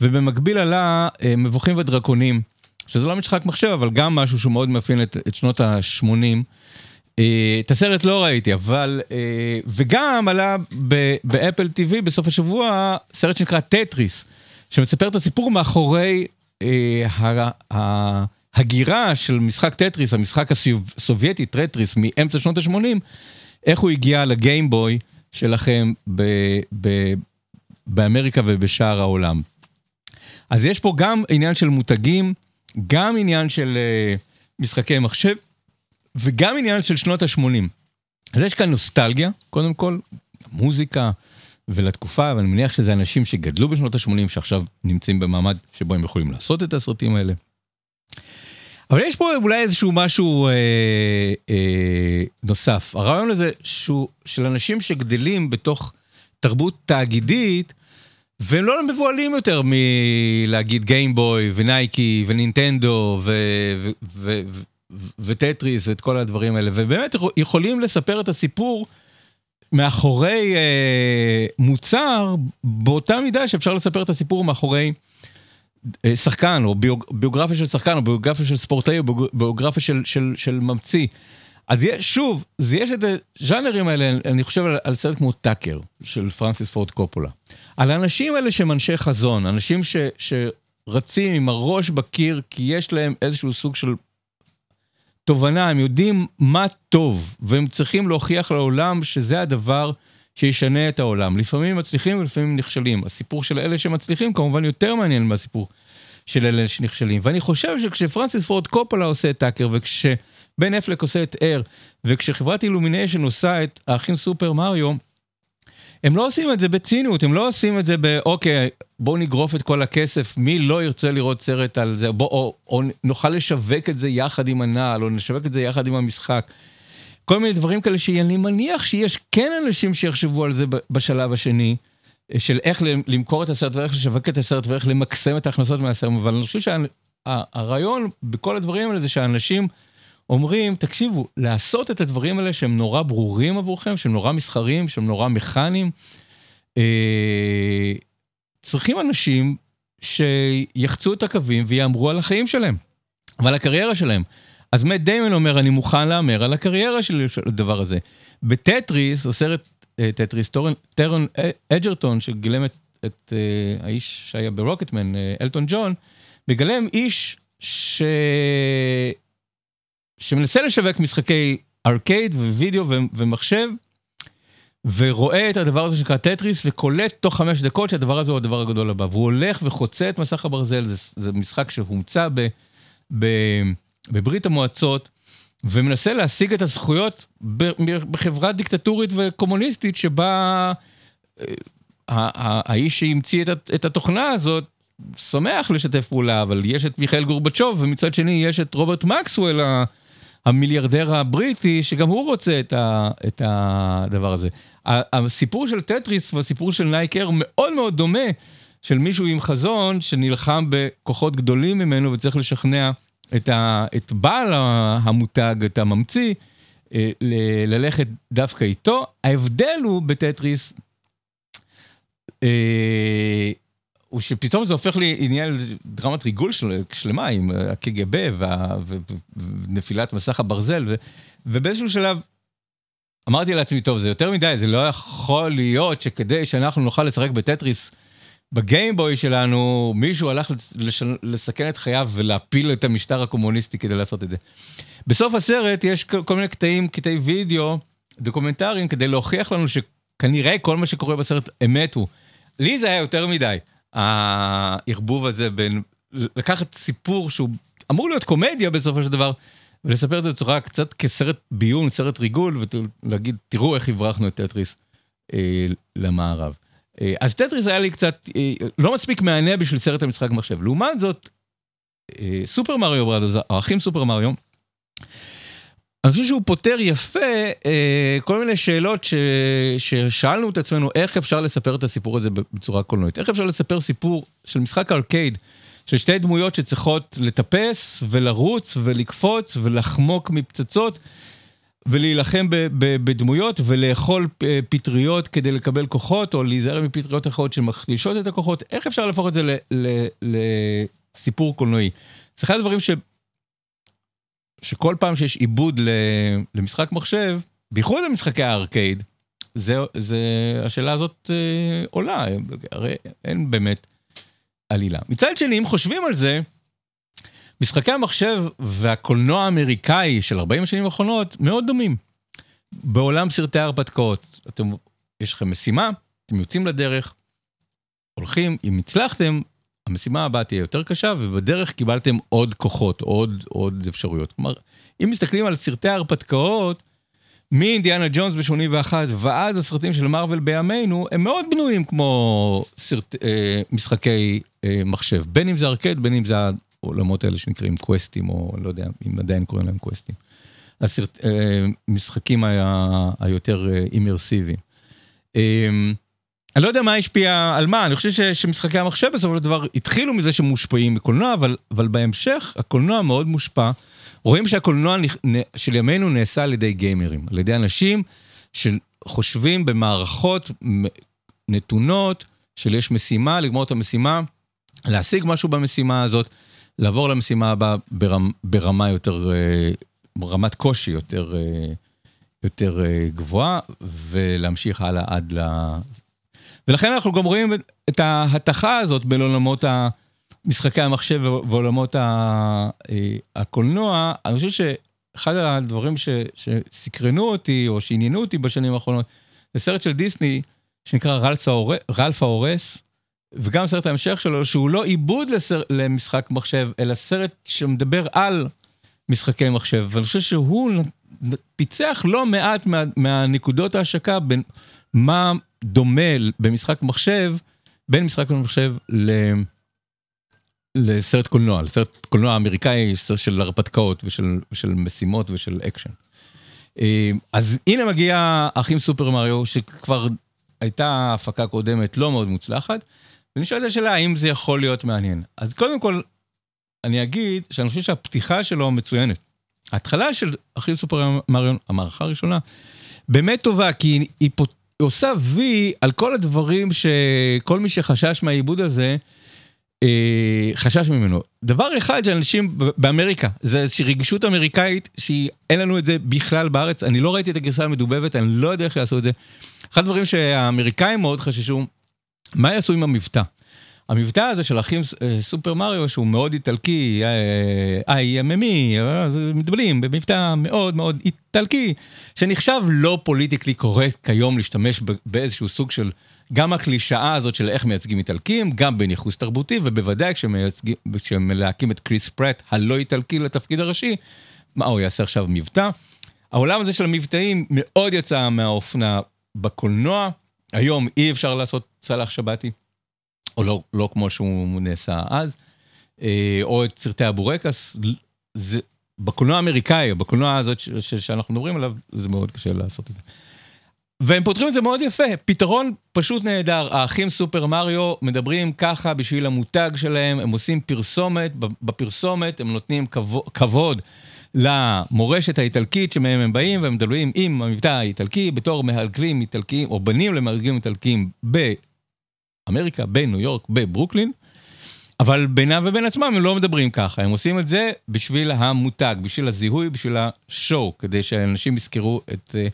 ובמקביל עלה מבוכים ודרקונים, שזה לא משחק מחשב אבל גם משהו שהוא מאוד מאפיין את, את שנות ה-80. את הסרט לא ראיתי, אבל... וגם עלה באפל TV בסוף השבוע סרט שנקרא טטריס, שמספר את הסיפור מאחורי ההגירה של משחק טטריס, המשחק הסובייטי, טטריס, מאמצע שנות ה-80, איך הוא הגיע לגיימבוי שלכם באמריקה ובשאר העולם. אז יש פה גם עניין של מותגים, גם עניין של משחקי מחשב, וגם עניין של שנות ה-80. אז יש כאן נוסטלגיה, קודם כל, מוזיקה ולתקופה, ואני מניח שזה אנשים שגדלו בשנות ה-80, שעכשיו נמצאים במעמד שבו הם יכולים לעשות את הסרטים האלה. אבל יש פה אולי איזשהו משהו אה, אה, נוסף. הרעיון הזה שהוא של אנשים שגדלים בתוך תרבות תאגידית, והם לא מבוהלים יותר מלהגיד גיימבוי ונייקי ונינטנדו ו... ו, ו, ו וטטריס ואת כל הדברים האלה, ובאמת יכולים לספר את הסיפור מאחורי אה, מוצר, באותה מידה שאפשר לספר את הסיפור מאחורי אה, שחקן, או ביוג, ביוגרפיה של שחקן, או ביוגרפיה של ספורטאי, או ביוגרפיה של, של, של ממציא. אז יש, שוב, זה יש את הז'אנרים האלה, אני חושב על, על סרט כמו טאקר, של פרנסיס פורד קופולה. על האנשים האלה שהם אנשי חזון, אנשים ש, שרצים עם הראש בקיר, כי יש להם איזשהו סוג של תובנה, הם יודעים מה טוב, והם צריכים להוכיח לעולם שזה הדבר שישנה את העולם. לפעמים מצליחים ולפעמים נכשלים. הסיפור של אלה שמצליחים כמובן יותר מעניין מהסיפור של אלה שנכשלים. ואני חושב שכשפרנסיס פורד קופולה עושה את טאקר, וכשבן אפלק עושה את Air, וכשחברת אילומיניישן עושה את האחים סופר מריו, הם לא עושים את זה בציניות, הם לא עושים את זה באוקיי, בואו נגרוף את כל הכסף, מי לא ירצה לראות סרט על זה, בוא, או, או נוכל לשווק את זה יחד עם הנעל, או נשווק את זה יחד עם המשחק. כל מיני דברים כאלה שאני מניח שיש כן אנשים שיחשבו על זה בשלב השני, של איך למכור את הסרט ואיך לשווק את הסרט ואיך למקסם את ההכנסות מהסרט, אבל אני חושב שהרעיון שה, בכל הדברים האלה זה שאנשים אומרים, תקשיבו, לעשות את הדברים האלה שהם נורא ברורים עבורכם, שהם נורא מסחריים, שהם נורא מכניים, אה, צריכים אנשים שיחצו את הקווים ויהמרו על החיים שלהם ועל הקריירה שלהם. אז מאט דיימון אומר, אני מוכן להמר על הקריירה שלי על הדבר הזה. בטטריס, הסרט אה, טטריס, טרון אג'רטון, שגילם את, את אה, האיש שהיה ב Rocketman, אלטון ג'ון, מגלם איש ש... שמנסה לשווק משחקי ארקייד ווידאו ומחשב, ורואה את הדבר הזה שנקרא טטריס, וקולט תוך חמש דקות שהדבר הזה הוא הדבר הגדול הבא. והוא הולך וחוצה את מסך הברזל, זה, זה משחק שהומצא ב, ב, בברית המועצות, ומנסה להשיג את הזכויות בחברה דיקטטורית וקומוניסטית, שבה אה, האיש שהמציא את התוכנה הזאת, שמח לשתף פעולה, אבל יש את מיכאל גורבצ'וב, ומצד שני יש את רוברט מקסוול, המיליארדר הבריטי, שגם הוא רוצה את, ה, את הדבר הזה. הסיפור של טטריס והסיפור של נייקי מאוד מאוד דומה, של מישהו עם חזון שנלחם בכוחות גדולים ממנו וצריך לשכנע את, ה, את בעל המותג, את הממציא, אה, ללכת דווקא איתו. ההבדל הוא בטטריס, אה, הוא שפתאום זה הופך לעניין דרמת ריגול של, שלמה עם הקג"ב ונפילת מסך הברזל, ו, ובאיזשהו שלב אמרתי לעצמי, טוב, זה יותר מדי, זה לא יכול להיות שכדי שאנחנו נוכל לשחק בטטריס בגיימבוי שלנו, מישהו הלך לש, לסכן את חייו ולהפיל את המשטר הקומוניסטי כדי לעשות את זה. בסוף הסרט יש כל מיני קטעים, קטעי וידאו, דוקומנטריים, כדי להוכיח לנו שכנראה כל מה שקורה בסרט אמת הוא. לי זה היה יותר מדי. הערבוב הזה בין לקחת סיפור שהוא אמור להיות קומדיה בסופו של דבר, ולספר את זה בצורה קצת כסרט ביון, סרט ריגול, ולהגיד, תראו איך הברחנו את טטריס אה, למערב. אה, אז טטריס היה לי קצת, אה, לא מספיק מהנה בשביל סרט המשחק מחשב. לעומת זאת, אה, סופר מריו ברדוס, האחים סופר מריו, אני חושב שהוא פותר יפה אה, כל מיני שאלות ש... ששאלנו את עצמנו איך אפשר לספר את הסיפור הזה בצורה קולנועית. איך אפשר לספר סיפור של משחק ארקייד, של שתי דמויות שצריכות לטפס ולרוץ ולקפוץ ולחמוק מפצצות ולהילחם ב... ב... בדמויות ולאכול פטריות כדי לקבל כוחות או להיזהר מפטריות אחרות שמחלישות את הכוחות. איך אפשר להפוך את זה ל... ל... לסיפור קולנועי? זה אחד הדברים ש... שכל פעם שיש עיבוד למשחק מחשב, בייחוד למשחקי הארקייד, זה, זה, השאלה הזאת אה, עולה, הרי אין באמת עלילה. מצד שני, אם חושבים על זה, משחקי המחשב והקולנוע האמריקאי של 40 השנים האחרונות מאוד דומים. בעולם סרטי ההרפתקאות, אתם, יש לכם משימה, אתם יוצאים לדרך, הולכים, אם הצלחתם, המשימה הבאה תהיה יותר קשה, ובדרך קיבלתם עוד כוחות, עוד, עוד אפשרויות. כלומר, אם מסתכלים על סרטי ההרפתקאות, מאינדיאנה ג'ונס ב-81 ועד הסרטים של מארוול בימינו, הם מאוד בנויים כמו סרט, אה, משחקי אה, מחשב. בין אם זה ארקד, בין אם זה העולמות האלה שנקראים קווסטים, או לא יודע אם עדיין קוראים להם קווסטים. הסרט, אה, משחקים היותר אימרסיביים. אה, אני לא יודע מה השפיע על מה, אני חושב ש, שמשחקי המחשב בסופו של דבר התחילו מזה שהם מושפעים מקולנוע, אבל, אבל בהמשך הקולנוע מאוד מושפע. רואים שהקולנוע של ימינו נעשה על ידי גיימרים, על ידי אנשים שחושבים במערכות נתונות, של יש משימה, לגמור את המשימה, להשיג משהו במשימה הזאת, לעבור למשימה הבאה ברמ, ברמה יותר, אה, רמת קושי יותר, אה, יותר אה, גבוהה, ולהמשיך הלאה עד ולכן אנחנו גם רואים את ההתכה הזאת בין עולמות משחקי המחשב ועולמות אה, הקולנוע. אני חושב אחד הדברים ש, שסקרנו אותי, או שעניינו אותי בשנים האחרונות, זה סרט של דיסני, שנקרא רלף ההורס, וגם סרט ההמשך שלו, שהוא לא עיבוד לסר, למשחק מחשב, אלא סרט שמדבר על משחקי מחשב. ואני חושב שהוא פיצח לא מעט מה, מהנקודות ההשקה בין מה דומה במשחק מחשב, בין משחק מחשב ל... לסרט קולנוע, לסרט קולנוע אמריקאי של הרפתקאות ושל, ושל משימות ושל אקשן. אה, אז הנה מגיע אחים סופר מריו, שכבר הייתה הפקה קודמת לא מאוד מוצלחת, ואני שואל את השאלה האם זה יכול להיות מעניין. אז קודם כל, אני אגיד שאני חושב שהפתיחה שלו מצוינת. ההתחלה של אחים סופר מריו, המערכה הראשונה, באמת טובה, כי היא, היא, היא עושה וי על כל הדברים שכל מי שחשש מהעיבוד הזה, אה, חשש ממנו. דבר אחד שאנשים באמריקה, זה איזושהי רגישות אמריקאית שאין לנו את זה בכלל בארץ, אני לא ראיתי את הגרסה המדובבת, אני לא יודע איך יעשו את זה. אחד הדברים שהאמריקאים מאוד חששו, מה יעשו עם המבטא? המבטא הזה של אחים אה, סופר מריו, שהוא מאוד איטלקי, איי אממי, מדברים במבטא מאוד מאוד איטלקי, שנחשב לא politically correct כיום להשתמש באיזשהו סוג של, גם הקלישאה הזאת של איך מייצגים איטלקים, גם בניכוס תרבותי, ובוודאי כשמלהקים את קריס פרט הלא איטלקי לתפקיד הראשי, מה הוא יעשה עכשיו מבטא? העולם הזה של המבטאים מאוד יצא מהאופנה בקולנוע, היום אי אפשר לעשות סלאח שבתי. או לא, לא כמו שהוא נעשה אז, אה, או את סרטי הבורקס, זה, בקולנוע האמריקאי, בקולנוע הזאת ש, ש, שאנחנו מדברים עליו, זה מאוד קשה לעשות את זה. והם פותרים את זה מאוד יפה, פתרון פשוט נהדר. האחים סופר מריו מדברים ככה בשביל המותג שלהם, הם עושים פרסומת, בפרסומת הם נותנים כבוד, כבוד למורשת האיטלקית שמהם הם באים, והם מדברים עם המבטא האיטלקי בתור מהגרים איטלקיים, או בנים למהגרים איטלקיים אמריקה, בניו יורק, בברוקלין, אבל בינם ובין עצמם הם לא מדברים ככה, הם עושים את זה בשביל המותג, בשביל הזיהוי, בשביל השואו, כדי שאנשים יזכרו את, אה,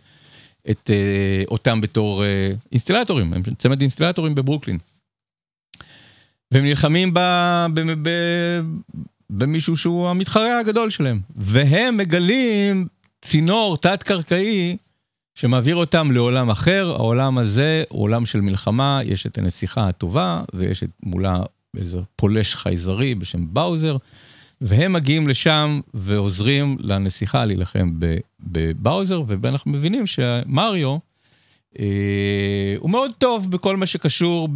את אה, אותם בתור אה, אינסטלטורים, הם צמד אינסטלטורים בברוקלין. והם נלחמים ב, ב, ב, במישהו שהוא המתחרה הגדול שלהם, והם מגלים צינור תת-קרקעי שמעביר אותם לעולם אחר, העולם הזה הוא עולם של מלחמה, יש את הנסיכה הטובה, ויש את מולה איזה פולש חייזרי בשם באוזר, והם מגיעים לשם ועוזרים לנסיכה להילחם בבאוזר, ואנחנו מבינים שמריו, אה, הוא מאוד טוב בכל מה שקשור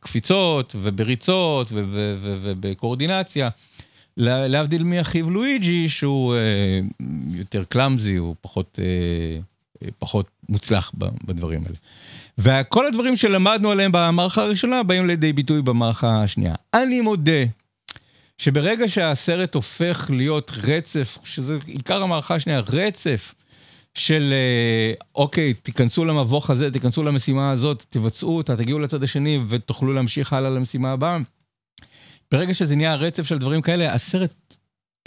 בקפיצות ובריצות ובקואורדינציה. להבדיל מאחיו לואיג'י, שהוא אה, יותר קלאמזי, הוא פחות, אה, אה, פחות מוצלח בדברים האלה. וכל הדברים שלמדנו עליהם במערכה הראשונה באים לידי ביטוי במערכה השנייה. אני מודה שברגע שהסרט הופך להיות רצף, שזה עיקר המערכה השנייה, רצף של אוקיי, תיכנסו למבוך הזה, תיכנסו למשימה הזאת, תבצעו אותה, תגיעו לצד השני ותוכלו להמשיך הלאה למשימה הבאה. ברגע שזה נהיה רצף של דברים כאלה, הסרט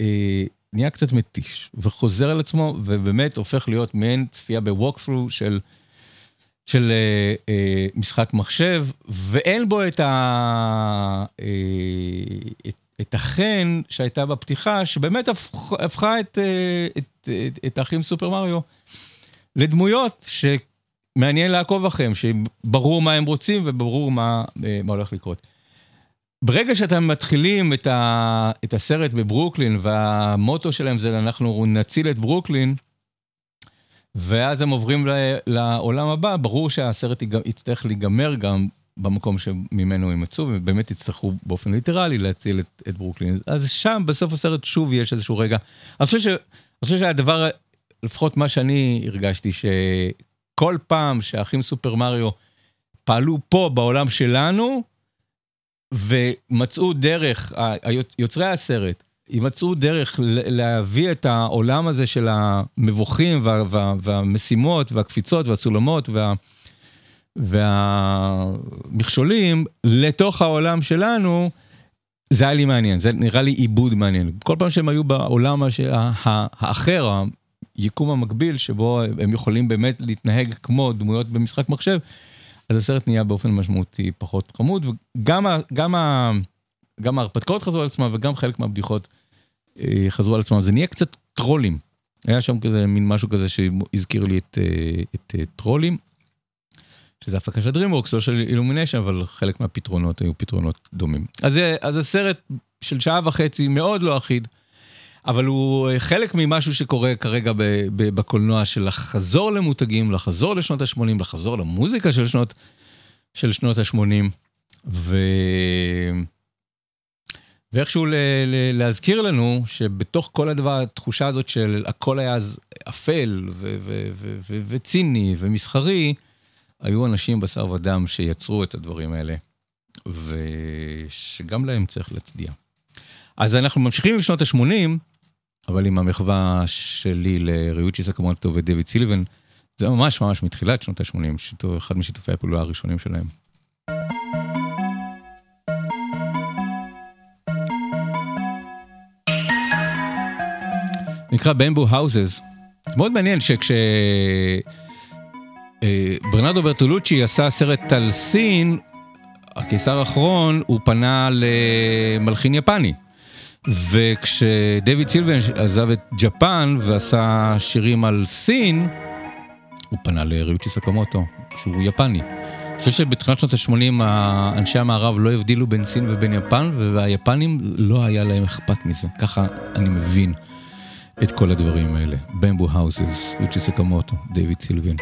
אה, נהיה קצת מתיש, וחוזר על עצמו, ובאמת הופך להיות מעין צפייה בווקפרו של, של אה, אה, משחק מחשב, ואין בו את, ה, אה, את, את החן שהייתה בפתיחה, שבאמת הפך, הפכה את, אה, את, את, את האחים סופר מריו לדמויות שמעניין לעקוב אחריהם, שברור מה הם רוצים וברור מה, אה, מה הולך לקרות. ברגע שאתם מתחילים את, ה, את הסרט בברוקלין, והמוטו שלהם זה אנחנו נציל את ברוקלין, ואז הם עוברים ל, לעולם הבא, ברור שהסרט יצטרך להיגמר גם במקום שממנו הם יצאו, ובאמת יצטרכו באופן ליטרלי להציל את, את ברוקלין. אז שם בסוף הסרט שוב יש איזשהו רגע. אני חושב, ש, אני חושב שהדבר, לפחות מה שאני הרגשתי, שכל פעם שהאחים סופר מריו פעלו פה בעולם שלנו, ומצאו דרך, יוצרי הסרט, ימצאו דרך להביא את העולם הזה של המבוכים וה, וה, והמשימות והקפיצות והסולמות וה, והמכשולים לתוך העולם שלנו, זה היה לי מעניין, זה נראה לי עיבוד מעניין. כל פעם שהם היו בעולם הש... האחר, היקום המקביל, שבו הם יכולים באמת להתנהג כמו דמויות במשחק מחשב, אז הסרט נהיה באופן משמעותי פחות חמוד, וגם ה, גם ה, גם ההרפתקאות חזרו על עצמם וגם חלק מהבדיחות אה, חזרו על עצמם. זה נהיה קצת טרולים. היה שם כזה מין משהו כזה שהזכיר לי את, אה, את אה, טרולים, שזה הפקה של DreamWorks, לא של אילומיניישן, אבל חלק מהפתרונות היו פתרונות דומים. אז, אז הסרט של שעה וחצי מאוד לא אחיד, אבל הוא חלק ממשהו שקורה כרגע בקולנוע של לחזור למותגים, לחזור לשנות ה-80, לחזור למוזיקה של שנות, של שנות ה-80, ו... ואיכשהו ל- ל- להזכיר לנו שבתוך כל הדבר, התחושה הזאת של הכל היה אז אפל ו- ו- ו- ו- וציני ומסחרי, היו אנשים בשר ודם שיצרו את הדברים האלה, ושגם להם צריך להצדיע. אז אנחנו ממשיכים עם שנות ה-80, אבל עם המחווה שלי לריוצ'י סקמונטו ודויד סילבן, זה ממש ממש מתחילת שנות ה-80, אחד משיתופי הפעולה הראשונים שלהם. נקרא במבו האוזז. זה מאוד מעניין שכש... אה, ברנרדו ברטולוצ'י עשה סרט על סין, הקיסר האחרון, הוא פנה למלחין יפני. וכשדייוויד סילבן עזב את ג'פן ועשה שירים על סין, הוא פנה לריוצ'י סקמוטו, שהוא יפני. אני חושב שבתחילת שנות ה-80 אנשי המערב לא הבדילו בין סין ובין יפן, והיפנים לא היה להם אכפת מזה, ככה אני מבין. את כל הדברים האלה. במבו האוזס, יוצ'י סקמוטו, דיוויד סילבין.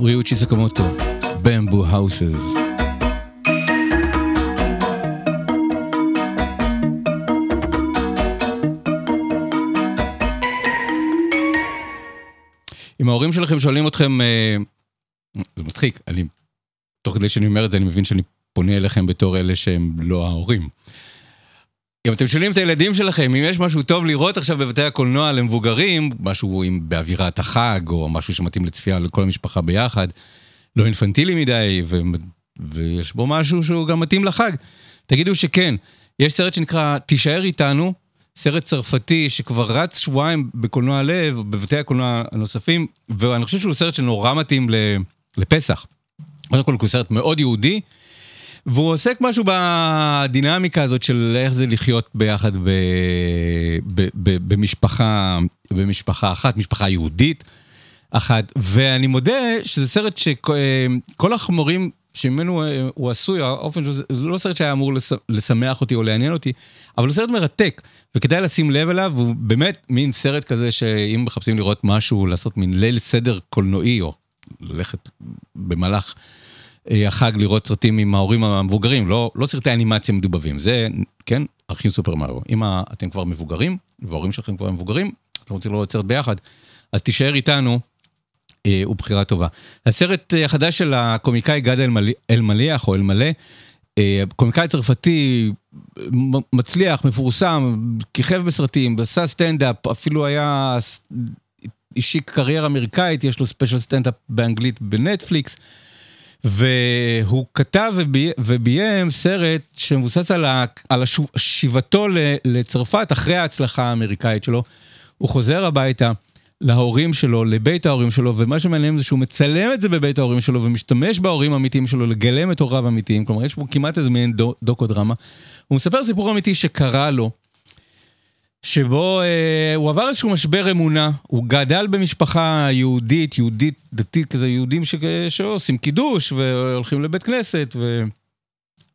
ריוצ'י סקמוטו, במבו האוסס. אם ההורים שלכם שואלים אתכם, אה, זה מצחיק, אני, תוך כדי שאני אומר את זה, אני מבין שאני פונה אליכם בתור אלה שהם לא ההורים. אם אתם שואלים את הילדים שלכם, אם יש משהו טוב לראות עכשיו בבתי הקולנוע למבוגרים, משהו עם באווירת החג, או משהו שמתאים לצפייה לכל המשפחה ביחד, לא אינפנטילי מדי, ו... ויש בו משהו שהוא גם מתאים לחג, תגידו שכן. יש סרט שנקרא תישאר איתנו, סרט צרפתי שכבר רץ שבועיים בקולנוע לב, בבתי הקולנוע הנוספים, ואני חושב שהוא סרט שנורא מתאים לפסח. קודם כל הוא סרט מאוד יהודי, והוא עוסק משהו בדינמיקה הזאת של איך זה לחיות ביחד ב, ב, ב, במשפחה, במשפחה אחת, משפחה יהודית אחת, ואני מודה שזה סרט שכל החמורים שממנו הוא עשוי, האופן שזה, זה לא סרט שהיה אמור לשמח אותי או לעניין אותי, אבל הוא סרט מרתק, וכדאי לשים לב אליו, הוא באמת מין סרט כזה שאם מחפשים לראות משהו, לעשות מין ליל סדר קולנועי, או ללכת במהלך אה, החג לראות סרטים עם ההורים המבוגרים, לא, לא סרטי אנימציה מדובבים, זה, כן, ארכיב סופר מריו. אם אתם כבר מבוגרים, וההורים שלכם כבר מבוגרים, אתם רוצים לראות סרט ביחד, אז תישאר איתנו, אה, הוא בחירה טובה. הסרט אה, החדש של הקומיקאי גד אלמליח, או אלמלא, קומיקאי צרפתי מצליח, מפורסם, כיכב בסרטים, עשה סטנדאפ, אפילו היה השיק קריירה אמריקאית, יש לו special סטנדאפ באנגלית בנטפליקס. והוא כתב וביים סרט שמבוסס על, ה, על שיבתו לצרפת אחרי ההצלחה האמריקאית שלו. הוא חוזר הביתה להורים שלו, לבית ההורים שלו, ומה שמעניין זה שהוא מצלם את זה בבית ההורים שלו ומשתמש בהורים האמיתיים שלו לגלם את הוריו האמיתיים, כלומר יש פה כמעט איזה מעין דוקו דרמה. הוא מספר סיפור אמיתי שקרה לו. שבו אה, הוא עבר איזשהו משבר אמונה, הוא גדל במשפחה יהודית, יהודית דתית כזה, יהודים ש... שעושים קידוש והולכים לבית כנסת ו...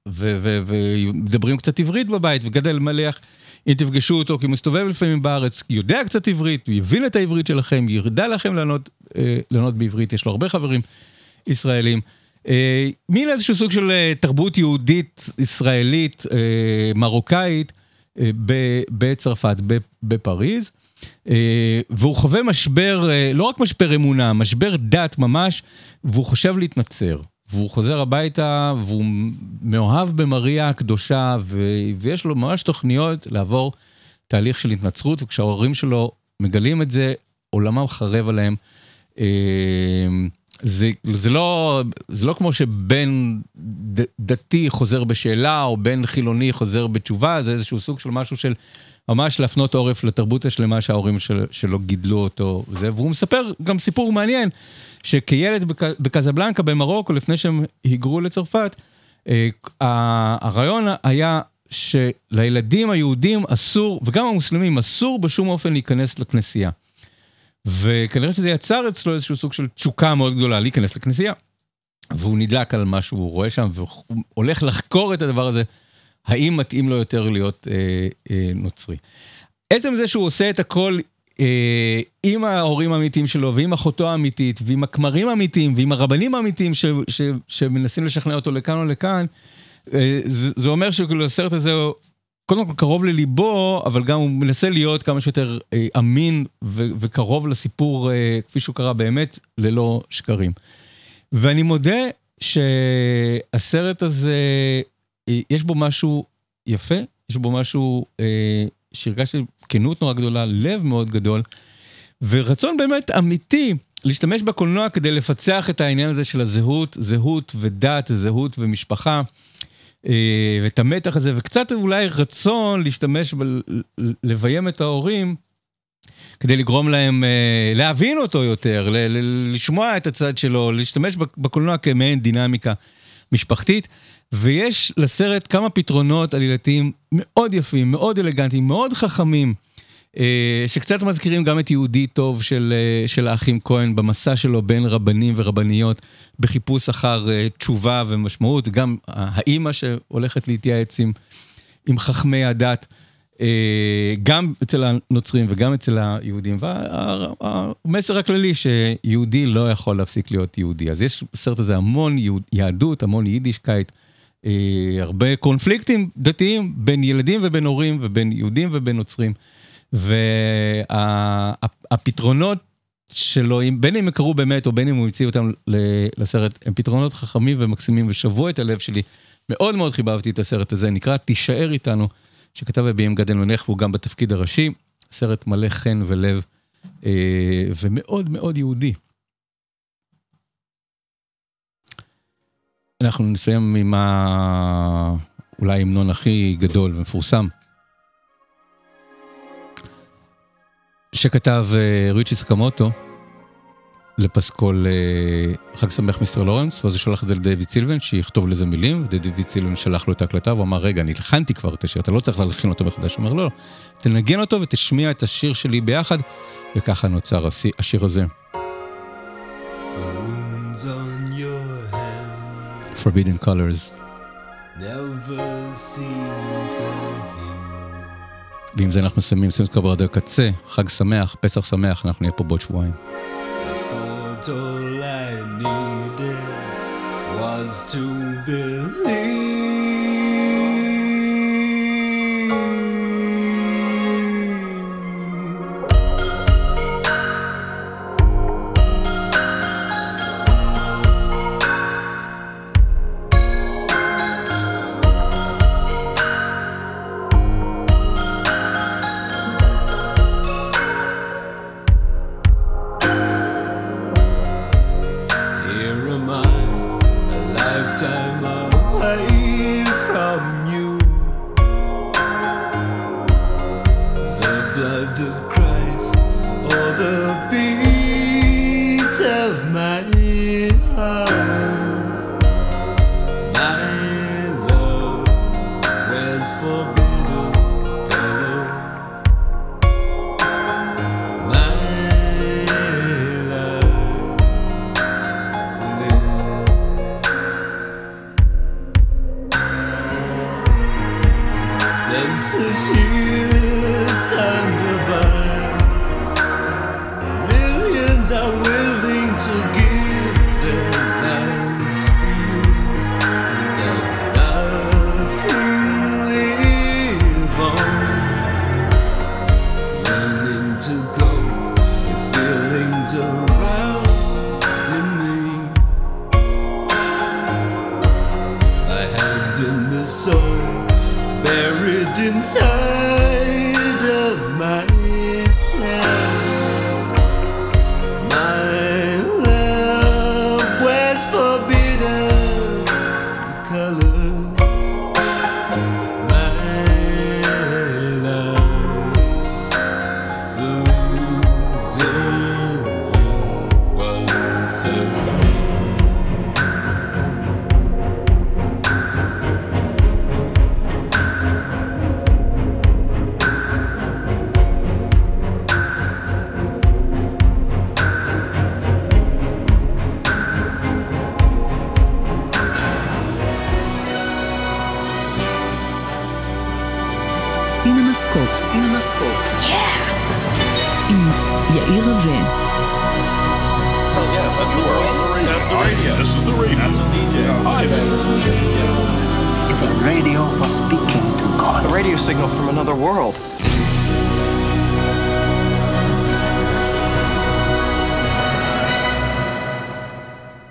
ו... ו... ומדברים קצת עברית בבית וגדל מלך. אם תפגשו אותו כי הוא מסתובב לפעמים בארץ, יודע קצת עברית, הוא יבין את העברית שלכם, ירדה לכם לענות, אה, לענות בעברית, יש לו הרבה חברים ישראלים. אה, מין איזשהו סוג של אה, תרבות יהודית, ישראלית, אה, מרוקאית. אה, בצרפת, בפריז, אה, והוא חווה משבר, אה, לא רק משבר אמונה, משבר דת ממש, והוא חושב להתנצר. והוא חוזר הביתה, והוא מאוהב במריה הקדושה, ויש לו ממש תוכניות לעבור תהליך של התנצרות, וכשההורים שלו מגלים את זה, עולמם חרב עליהם. זה, זה, לא, זה לא כמו שבן ד, דתי חוזר בשאלה, או בן חילוני חוזר בתשובה, זה איזשהו סוג של משהו של ממש להפנות עורף לתרבות השלמה שההורים של, שלו גידלו אותו. וזה, והוא מספר גם סיפור מעניין, שכילד בק, בקזבלנקה במרוקו, לפני שהם היגרו לצרפת, אה, הרעיון היה שלילדים היהודים אסור, וגם המוסלמים, אסור בשום אופן להיכנס לכנסייה. וכנראה שזה יצר אצלו איזשהו סוג של תשוקה מאוד גדולה להיכנס לכנסייה. והוא נדלק על מה שהוא רואה שם, והוא הולך לחקור את הדבר הזה, האם מתאים לו יותר להיות אה, אה, נוצרי. עצם זה שהוא עושה את הכל אה, עם ההורים האמיתיים שלו, ועם אחותו האמיתית, ועם הכמרים האמיתיים, ועם הרבנים האמיתיים ש, ש, שמנסים לשכנע אותו לכאן או לכאן, אה, זה, זה אומר שכאילו הסרט הזה קודם כל קרוב לליבו, אבל גם הוא מנסה להיות כמה שיותר אה, אמין ו- וקרוב לסיפור אה, כפי שהוא קרה באמת, ללא שקרים. ואני מודה שהסרט הזה, אה, יש בו משהו יפה, יש בו משהו אה, שהרגשתי כנות נורא גדולה, לב מאוד גדול, ורצון באמת אמיתי להשתמש בקולנוע כדי לפצח את העניין הזה של הזהות, זהות ודת, זהות ומשפחה. אה, ואת המתח הזה, וקצת אולי רצון להשתמש, לביים את ההורים, כדי לגרום להם אה, להבין אותו יותר, לשמוע את הצד שלו, להשתמש בקולנוע כמעין דינמיקה משפחתית. ויש לסרט כמה פתרונות עלילתיים מאוד יפים, מאוד אלגנטיים, מאוד חכמים. אה, שקצת מזכירים גם את יהודי טוב של, אה, של האחים כהן במסע שלו בין רבנים ורבניות בחיפוש אחר אה, תשובה ומשמעות, גם האימא שהולכת להתייעץ עם, עם חכמי הדת. גם אצל הנוצרים וגם אצל היהודים, והמסר הכללי שיהודי לא יכול להפסיק להיות יהודי. אז יש בסרט הזה המון יהדות, המון יידישקייט, הרבה קונפליקטים דתיים בין ילדים ובין הורים ובין יהודים ובין נוצרים. והפתרונות שלו, בין אם הם קרו באמת או בין אם הוא המציא אותם לסרט, הם פתרונות חכמים ומקסימים ושבו את הלב שלי. מאוד מאוד חיבבתי את הסרט הזה, נקרא תישאר איתנו. שכתב ב"ים גדל מנך והוא גם בתפקיד הראשי, סרט מלא חן ולב אה, ומאוד מאוד יהודי. אנחנו נסיים עם ה... אולי ההמנון הכי גדול ומפורסם, שכתב אה, ריצ'י סקמוטו. לפסקול אה, חג שמח מיסטר לורנס, ואז הוא שלח את זה לדייוויד סילבן, שיכתוב לזה מילים, ודייוויד סילבן שלח לו את ההקלטה, והוא אמר, רגע, אני הלחנתי כבר את השיר, אתה לא צריך להלחין אותו מחדש. הוא אומר, לא, תנגן אותו ותשמיע את השיר שלי ביחד, וככה נוצר השיר הזה. Forbidden Colors. ועם זה אנחנו מסיימים סימס קברדו קצה, חג שמח, פסח שמח, אנחנו נהיה פה בעוד שבועיים. to believe.